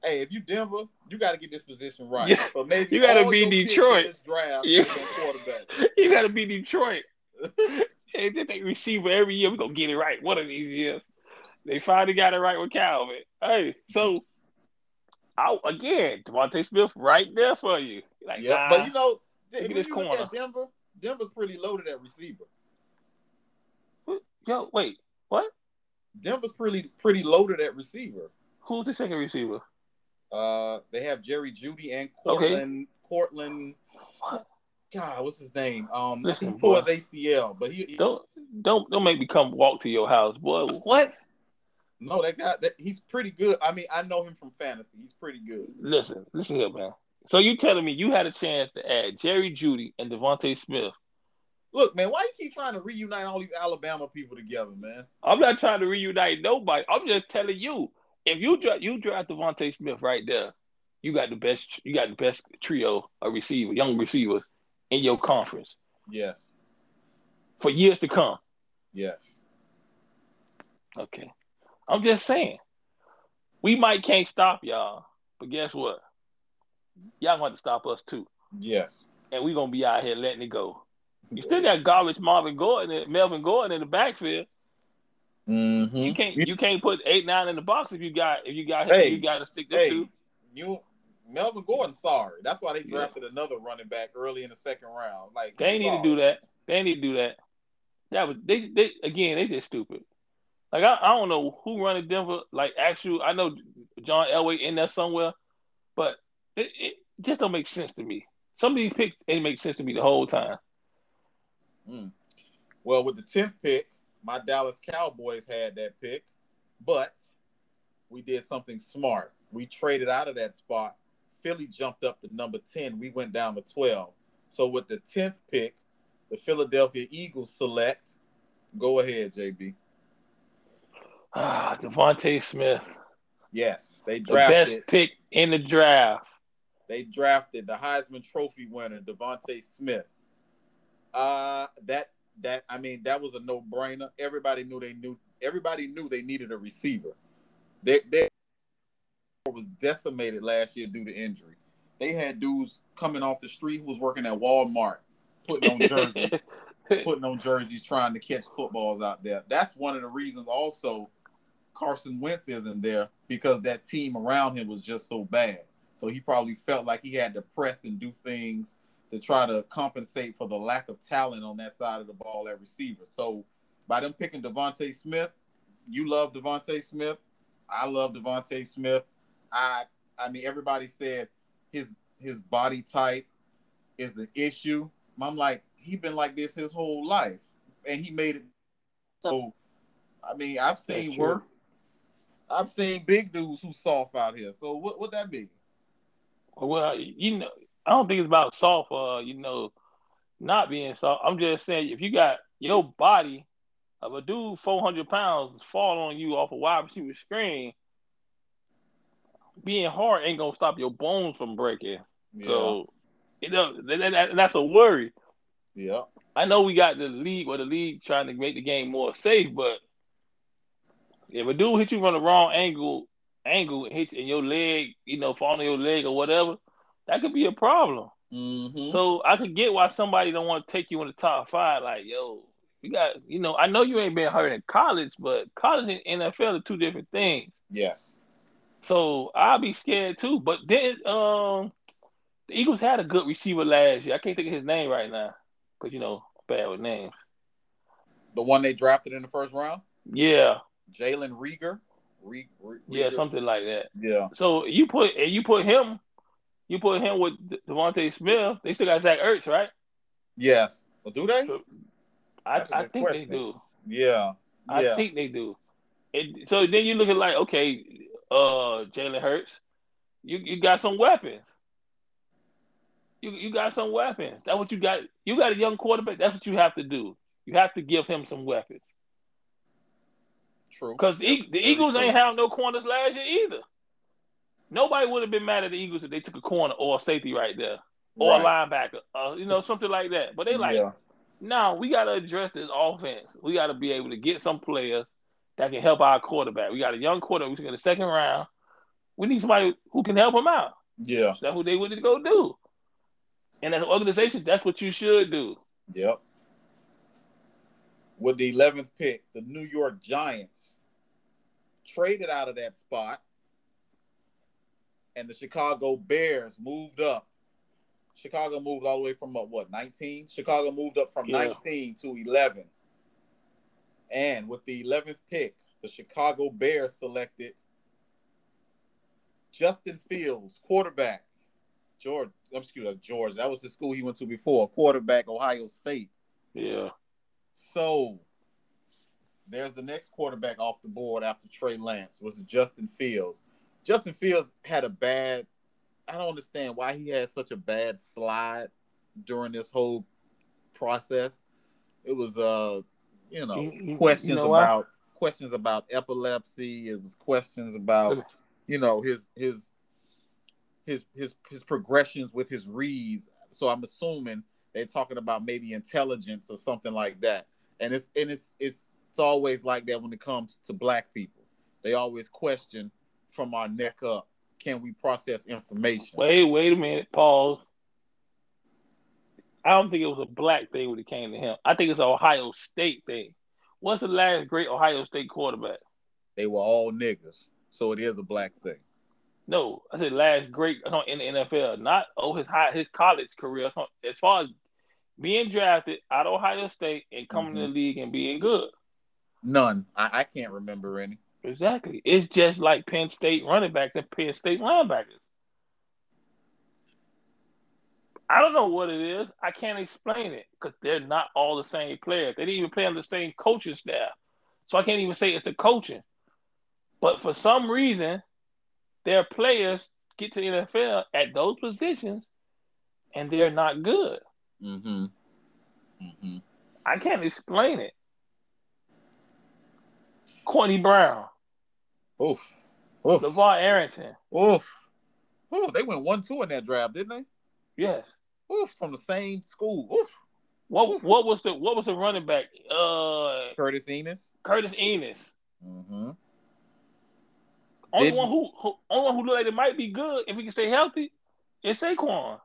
Hey, if you Denver, you got to get this position right. Yeah. So maybe you got to be Detroit. Draft, yeah. you got to be Detroit. hey, they take receiver every year. We gonna get it right one of these years. They finally got it right with Calvin. Hey, so out again, DeVonta Smith right there for you. Like, yeah, nah, but you know, if you corner. look at Denver, Denver's pretty loaded at receiver. Yo, wait, what? Denver's pretty pretty loaded at receiver. Who's the second receiver? Uh, they have Jerry Jeudy and Courtland. Okay. Courtland. What? God, what's his name? Um, Listen, he tore his ACL, but he, he, don't don't don't make me come walk to your house, boy. What? No, that guy, that he's pretty good. I mean, I know him from fantasy. He's pretty good. Listen, listen here, man. So you telling me you had a chance to add Jerry Jeudy and DeVonta Smith? Look, man, why you keep trying to reunite all these Alabama people together, man? I'm not trying to reunite nobody. I'm just telling you, if you draft you draft DeVonta Smith right there, you got the best. You got the best trio of receiver, young receivers in your conference. Yes. For years to come. Yes. Okay. I'm just saying. We might can't stop y'all, but guess what? Y'all want to stop us too. Yes. And we're gonna be out here letting it go. You still got garbage Marvin Gordon Melvin Gordon in the backfield. Mm-hmm. You can't you can't put eight nine in the box if you got if you got hey, you got to stick to hey, two. You Melvin Gordon, sorry. That's why they drafted yeah. another running back early in the second round. Like they need to do that. They need to do that. That was they they again they just stupid. Like I, I don't know who running Denver. Like actual, I know John Elway in there somewhere, but it, it just don't make sense to me. Some of these picks ain't make sense to me the whole time. Mm. Well, with the tenth pick, my Dallas Cowboys had that pick, but we did something smart. We traded out of that spot. Philly jumped up to number ten. We went down to twelve. So with the tenth pick, the Philadelphia Eagles select. Go ahead, JB. Ah, DeVonta Smith. Yes, they drafted the best pick in the draft. They drafted the Heisman Trophy winner, DeVonta Smith. Uh that that I mean that was a no brainer. Everybody knew they knew everybody knew they needed a receiver. They they was decimated last year due to injury. They had dudes coming off the street who was working at Walmart, putting on jerseys, putting on jerseys, trying to catch footballs out there. That's one of the reasons. Also, Carson Wentz isn't there because that team around him was just so bad. So he probably felt like he had to press and do things to try to compensate for the lack of talent on that side of the ball at receiver. So by them picking DeVonta Smith, you love DeVonta Smith. I love DeVonta Smith. I I mean everybody said his his body type is an issue. I'm like, he been like this his whole life. And he made it so I mean, I've seen worse. I've seen big dudes who soft out here. So what would that be? Well, you know, I don't think it's about soft. Uh, you know, not being soft. I'm just saying, if you got your body of a dude 400 pounds fall on you off a wide receiver screen, being hard ain't gonna stop your bones from breaking. Yeah. So, you know, that, that, that's a worry. Yeah. I know we got the league or the league trying to make the game more safe, but if a dude hit you from the wrong angle, angle hit you in your leg, you know, fall on your leg or whatever, that could be a problem. Mm-hmm. So I could get why somebody don't want to take you in the top five. Like, yo, you got, you know, I know you ain't been hurt in college, but college and NFL are two different things. Yes. So I'll be scared too. But then, um, the Eagles had a good receiver last year. I can't think of his name right now because you know, bad with names. The one they drafted in the first round. Yeah. Jalen Reagor. Re- Re- yeah, something like that. Yeah. So you put and you put him, you put him with DeVonta Smith. They still got Zach Ertz, right? Yes. Well, do they? So, I, I think question. they do. Yeah. I yeah. think they do. And so then you look at like, okay, uh, Jalen Hurts, you you got some weapons. You you got some weapons. That's what you got. You got a young quarterback. That's what you have to do. You have to give him some weapons. True. Because the, the Eagles ain't have no corners last year either. Nobody would have been mad at the Eagles if they took a corner or a safety right there, or right. a linebacker, uh, you know, something like that. But they like, yeah. no, we got to address this offense. We got to be able to get some players that can help our quarterback. We got a young quarterback. We in the second round. We need somebody who can help him out. Yeah, so that's what they wanted to go do. And as an organization, that's what you should do. Yep with the 11th pick, the New York Giants traded out of that spot, and the Chicago Bears moved up. Chicago moved all the way from uh, what 19? Chicago moved up from yeah. 19 to 11. And with the 11th pick, the Chicago Bears selected Justin Fields, quarterback. George, excuse me, George. That was the school he went to before. Quarterback, Ohio State. Yeah. So there's the next quarterback off the board after Trey Lance was Justin Fields. Justin Fields had a bad. I don't understand why he had such a bad slide during this whole process. It was uh, you know, you, questions you know about what? questions about epilepsy. It was questions about, you know, his his his his his progressions with his reads. So I'm assuming they're talking about maybe intelligence or something like that. And it's and it's it's it's always like that when it comes to black people. They always question from our neck up, can we process information? Wait, wait a minute, pause. I don't think it was a black thing when it came to him. I think it's an Ohio State thing. What's the last great Ohio State quarterback? They were all niggas, so it is a black thing. No, I said last great in the NFL, not oh his high his college career. As far as being drafted out of Ohio State and coming mm-hmm. to the league and being good? None. I, I can't remember any. Exactly. It's just like Penn State running backs and Penn State linebackers. I don't know what it is. I can't explain it because they're not all the same players. They didn't even play on the same coaching staff. So I can't even say it's the coaching. But for some reason, their players get to the NFL at those positions and they're not good. Mm-hmm. Mm-hmm. I can't explain it. Courtney Brown. Oof. Oof. LaVar Arrington. Oof. Ooh, they went one two in that draft, didn't they? Yes. Oof, from the same school. Oof. What Oof. what was the what was the running back? Uh Curtis Enis. Curtis Enis. Mm-hmm. Only Did one who, who only one who look like it might be good if he can stay healthy is Saquon.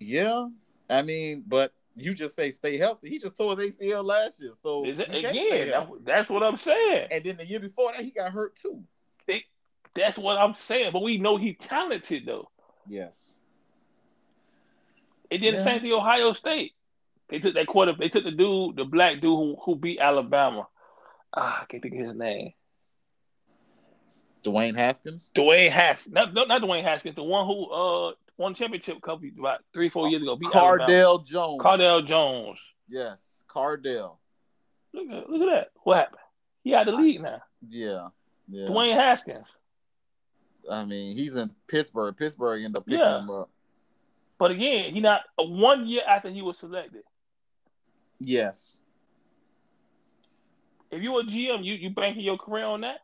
Yeah, I mean, but you just say stay healthy. He just tore his ACL last year, so Is it- he can't stay again, that- that's what I'm saying. And then the year before that, he got hurt too. They- that's what I'm saying. But we know he's talented though. Yes. And then the same thing, Ohio State. They took that quarter. They took the dude, the black dude who, who beat Alabama. Ah, I can't think of his name. Dwayne Haskins. Dwayne Haskins. Not, not not Dwayne Haskins. The one who uh won championship a couple about three four years ago. Beat Alabama. Cardale Jones. Cardale Jones. Yes, Cardale. Look at look at that. What happened? He had the lead now. Yeah. Yeah. Dwayne Haskins. I mean, he's in Pittsburgh. Pittsburgh ended up picking Yeah. him up. But again, he not uh, one year after he was selected. Yes. If you a GM, you you banking your career on that.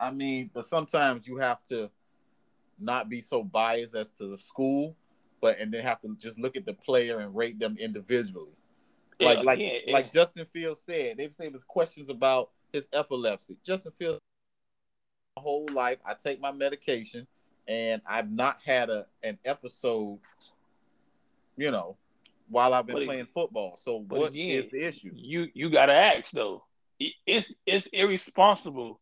I mean, but sometimes you have to not be so biased as to the school, but and then have to just look at the player and rate them individually. Like Yeah, like again, yeah. like Justin Fields said, they say it was questions about his epilepsy. Justin Fields my whole life I take my medication and I've not had a an episode, you know, while I've been But it- playing football. So what is again, the issue? you you gotta ask though. It's it's irresponsible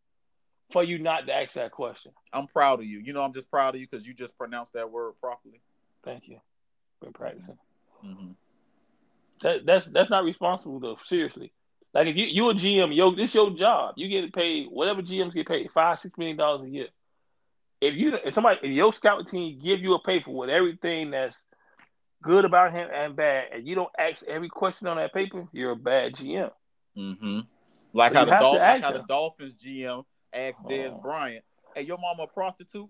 for you not to ask that question. I'm proud of you. You know, I'm just proud of you because you just pronounced that word properly. Thank you. Been practicing. hmm That that's that's not responsible though. Seriously. Like if you you a GM, yo, this is your job. You get paid whatever GMs get paid five six million dollars a year. If you if somebody if your scout team give you a paper with everything that's good about him and bad, and you don't ask every question on that paper, you're a bad GM. Mm-hmm. Like So how the like how the. Dolphins GM asked Oh. Bryant, "Hey, your mama a prostitute?"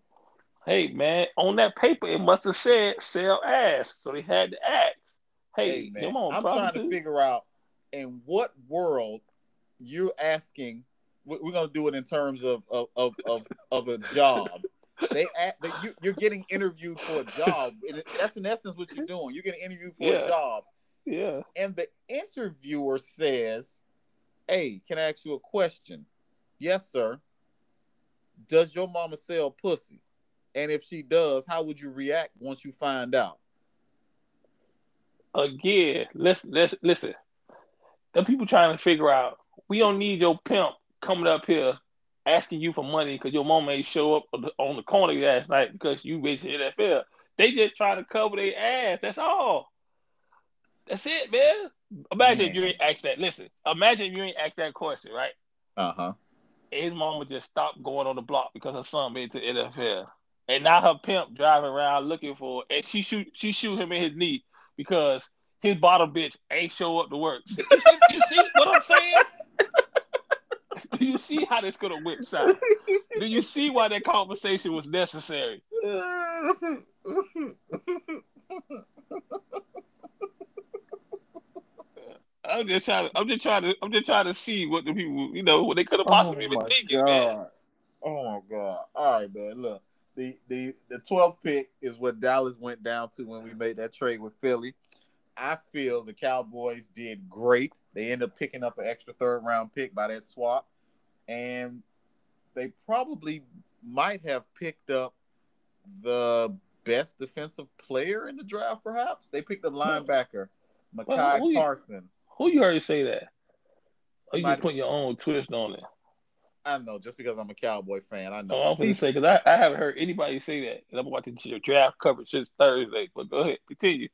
Hey man, on that paper it must have said sell ass, so they had to ask. Hey, Hey, your man, I'm trying to figure out in what world you're asking. we- We're gonna do it in terms of of of of, of a job. They, act, they you, you're getting interviewed for a job. And that's in essence what you're doing. You're getting interviewed for Yeah. a job, Yeah. and the interviewer says, "Hey, can I ask you a question?" Yes, sir. Does your mama sell pussy? And if she does, how would you react once you find out? Again, let's let's listen. The people trying to figure out we don't need your pimp coming up here asking you for money because your mom ain't show up on the, corner last night because you bitch in NFL. They just trying to cover their ass. That's all. That's it, man. Imagine if you Man. ain't asked that. Listen, imagine you ain't asked that question, right? Uh huh. And his mama just stopped going on the block because her son made it to the NFL. And now her pimp driving around looking for and she shoot she shoot him in his knee because his bottom bitch ain't show up to work. You see, you see what I'm saying? Do you see how this could have went south? Do you see why that conversation was necessary? I'm just trying to I'm just trying to I'm just trying to see what the people you know what they could have oh possibly been thinking, man. Oh my god! All right, man. Look, the the the twelfth pick is what Dallas went down to when we made that trade with Philly. I feel the Cowboys did great. They ended up picking up an extra third round pick by that swap, and they probably might have picked up the best defensive player in the draft. Perhaps they picked up linebacker Well, Makai you- Carson. Who you heard say that? Or you just put your own twist on it? I know, just because I'm a Cowboy fan, I oh, know. Oh, I'm to say because I, I haven't heard anybody say that. And I'm watching your draft coverage since Thursday. But go ahead, continue.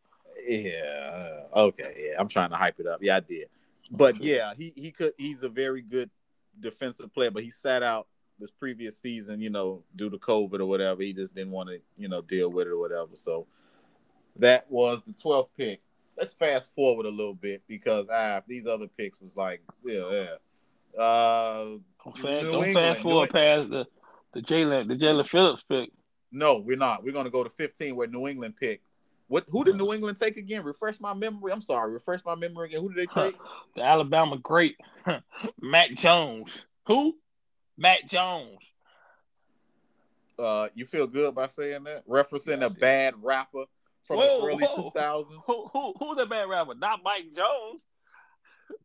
Yeah. Uh, okay. Yeah. I'm trying to hype it up. Yeah, I did. But yeah, he he could. He's a very good defensive player, but he sat out this previous season. You know, due to COVID or whatever. He just didn't want to, you know, deal with it or whatever. So that was the 12th pick. Let's fast forward a little bit because ah, these other picks was like, yeah, yeah. Uh, Don't fast, don't fast forward past the the Jalen the Jaelan Phillips pick. no, we're not. We're gonna go to 15 where New England picked. What? Who did New England take again? Refresh my memory. I'm sorry. Refresh my memory again. Who did they take? The Alabama great Matt Jones. Who? Matt Jones. Uh, you feel good by saying that? Referencing a bad rapper from Whoa, the early 2000s. Who who who's the bad rapper? Not Mike Jones.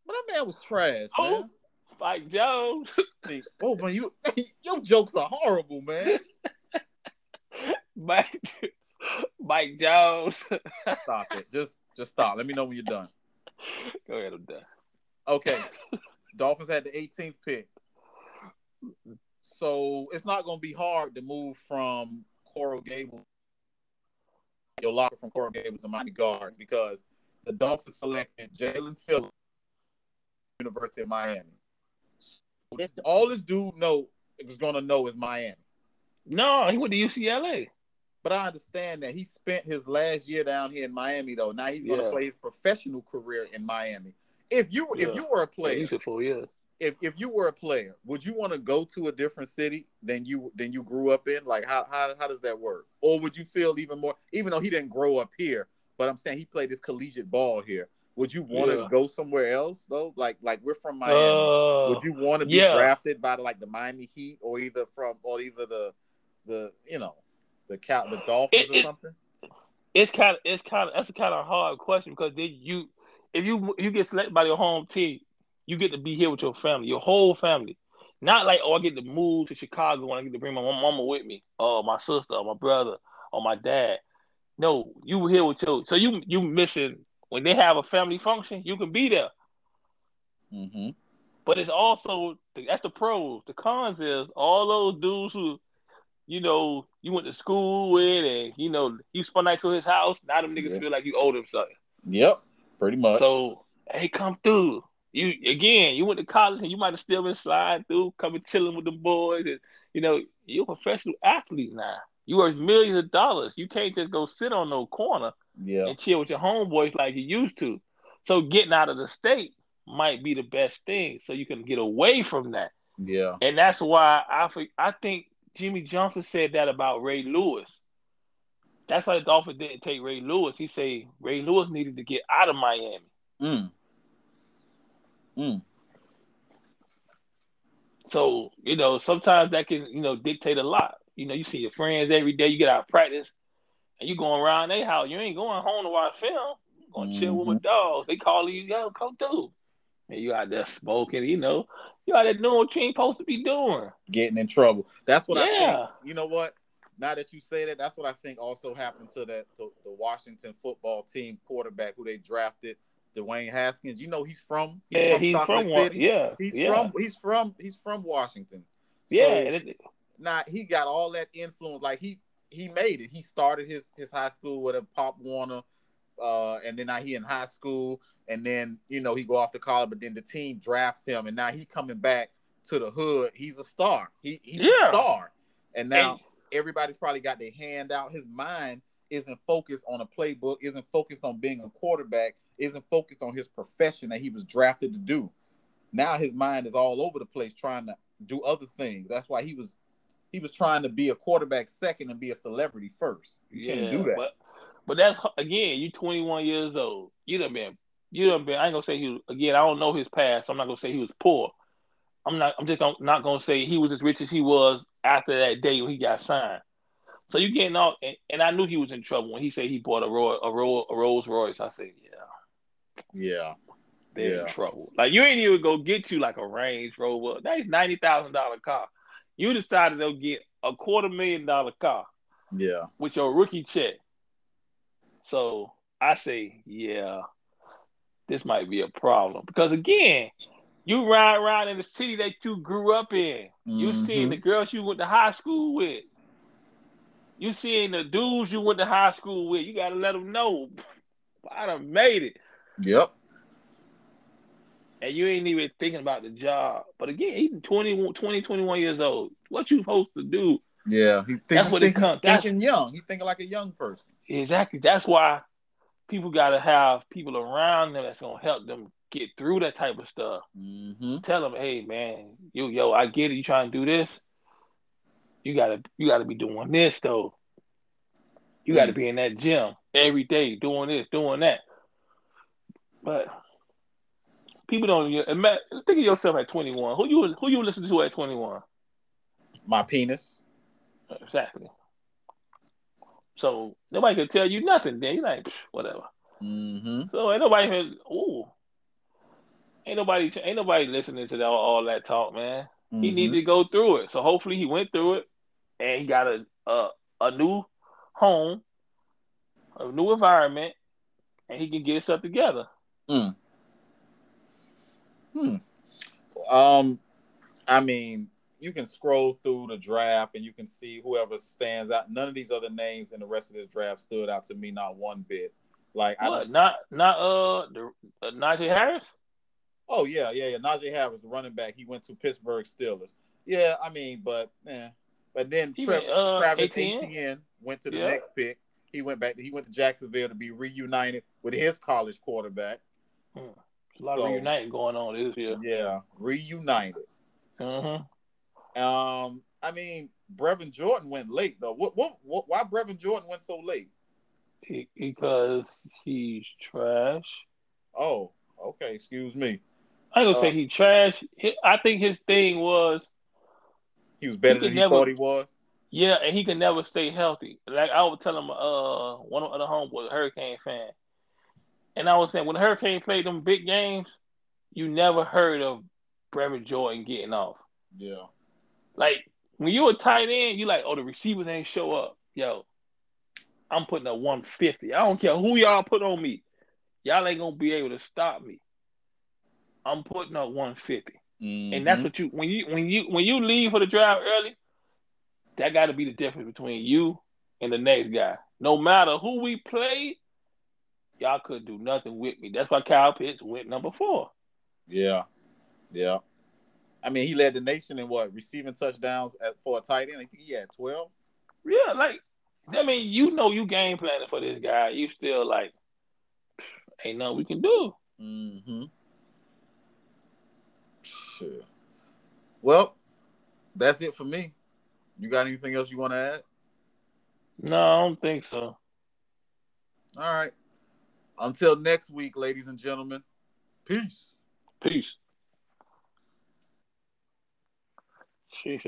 But that man was trash, Who? man. Mike Jones. oh man, you your jokes are horrible, man. Mike Mike Jones. stop it. Just just stop. Let me know when you're done. Go ahead, I'm done. Okay. Dolphins had the 18th pick. So it's not going to be hard to move from Coral Gables, your locker from Coral Gables to Miami Gardens because the Dolphins selected Jaelan Phillips, University of Miami. All this dude know is going to know is Miami. No, he went to UCLA. But I understand that he spent his last year down here in Miami, though. Now he's going to yeah. play his professional career in Miami. If you yeah. if you were a player, yeah, full year. If if you were a player, would you want to go to a different city than you than you grew up in? Like how how how does that work? Or would you feel even more, even though he didn't grow up here, but I'm saying he played his collegiate ball here. Would you want to go somewhere else though? Like like we're from Miami. Uh, would you want to be yeah. drafted by like the Miami Heat or either from or either the the you know the cat the Dolphins it, or something? it's kind of it's kind of that's a kind of hard question because then you if you you get selected by your home team, you get to be here with your family, your whole family. Not like, oh, I get to move to Chicago and I get to bring my mama with me, or my sister, or my brother, or my dad. No, you were here with your so you you missing when they have a family function, you can be there. Mm-hmm. But it's also that's the pros. The cons is all those dudes who, you know, you went to school with, and you know, you spent night to his house. Now them niggas yeah. feel like you owe them something. Yep, pretty much. So hey, come through. You again, you went to college and you might have still been sliding through, coming chilling with the boys, and you know, you're a professional athlete now. You worth millions of dollars. You can't just go sit on no corner yeah. and chill with your homeboys like you used to. So getting out of the state might be the best thing, so you can get away from that. Yeah, and that's why I I think Jimmy Johnson said that about Ray Lewis. That's why the Dolphins didn't take Ray Lewis. He said Ray Lewis needed to get out of Miami. Mm. Mm. So, you know, sometimes that can, you know, dictate a lot. You know, you see your friends every day, you get out of practice, and you going around their house. You ain't going home to watch film. You're going to mm-hmm. chill with my mm-hmm. dogs. They call you, yo, come through. And you out there smoking, you know, you out there doing what you ain't supposed to be doing. Getting in trouble. That's what yeah. I think. You know what? Now that you say that, that's what I think also happened to that to the Washington football team quarterback who they drafted Dwayne Haskins. You know he's from he's yeah, from he's from City. Yeah, he's yeah. from he's from he's from Washington. So, yeah, now he got all that influence. Like he he made it. He started his his high school with a Pop Warner, uh, and then now he in high school, and then you know he go off to college, but then the team drafts him, and now he coming back to the hood. He's a star. He he's yeah. a star, and now and, everybody's probably got their hand out. His mind isn't focused on a playbook, isn't focused on being a quarterback isn't focused on his profession that he was drafted to do. Now his mind is all over the place trying to do other things. That's why he was he was trying to be a quarterback second and be a celebrity first. You yeah, can't do that. But, but that's again, you're 21 years old. You done been you done been. I ain't gonna say he was again. I don't know his past. So I'm not gonna say he was poor. I'm not. I'm just gonna, not gonna say he was as rich as he was after that day when he got signed. So you getting all, and, and I knew he was in trouble when he said he bought a, Roy, a, Roy, a Rolls Royce. I said, yeah, yeah. They're yeah. in trouble. Like you ain't even go get you like a Range Rover. That's ninety thousand dollar car. You decided to get a quarter million dollar car. Yeah. With your rookie check. So I say, yeah, this might be a problem. Because again, you ride around in the city that you grew up in. Mm-hmm. You seeing the girls you went to high school with. You seeing the dudes you went to high school with. You gotta let them know. I done made it. Yep. And you ain't even thinking about the job. But again, he's 20, 20 21 years old. What you supposed to do? Yeah, he think, that's what think, it comes. That's thinking young. He thinking like a young person. Exactly. That's why people got to have people around them that's gonna help them get through that type of stuff. Mm-hmm. Tell them, hey man, you yo, I get it. You trying to do this? You gotta you gotta be doing this though. You got to mm. be in that gym every day doing this, doing that. But people don't think of yourself at 21. Who you who you listen to at 21? My penis. Exactly. So nobody can tell you nothing. Then you're like, whatever. Mm-hmm. So ain't nobody even ooh. Ain't nobody ain't nobody listening to that, all that talk, man. Mm-hmm. He needed to go through it. So hopefully he went through it and he got a a, a new home, a new environment, and he can get himself together. Mm. Hmm. Um, I mean, you can scroll through the draft and you can see whoever stands out. None of these other names in the rest of this draft stood out to me, not one bit. Like I What? don't. Not not uh the uh, Najee Harris. Oh yeah, yeah, yeah. Najee Harris, the running back, he went to Pittsburgh Steelers. Yeah, I mean, but eh. But then He Tra- went, uh, Travis Etienne? Etienne went to the Yeah. next pick. He went back. He went to Jacksonville to be reunited with his college quarterback. There's a lot So- of reuniting going on this year. Yeah, reunited. Mm-hmm. Um, I mean, Brevin Jordan went late though. What, what, what why Brevin Jordan went so late? He, because he's trash. Oh, okay. Excuse me. I ain't gonna Uh, say he trash. He, I think his thing was He was better He could than he never- thought he was. yeah, and he can never stay healthy. Like I was telling my uh one of the homeboys, a Hurricane fan, and I was saying when the Hurricane played them big games, you never heard of Brevin Jordan getting off. Yeah. Like when you were tight end, you like, oh, the receivers ain't show up. Yo, I'm putting a 150. I don't care who y'all put on me. Y'all ain't gonna be able to stop me. I'm putting up 150. And that's Mhm. what you when you when you when you leave for the drive early, that gotta be the difference between you and the next guy. No matter who we played, y'all couldn't do nothing with me. That's why Kyle Pitts went number four. yeah, yeah. I mean, he led the nation in what receiving touchdowns at, for a tight end. I think he had twelve. Yeah, like I mean, you know you game planning for this guy. You still like ain't nothing we can do. Mm-hmm. Sure. Well, that's it for me. You got anything else you want to add? No, I don't think so. All right. Until next week, ladies and gentlemen. Peace. Peace. Sheesh,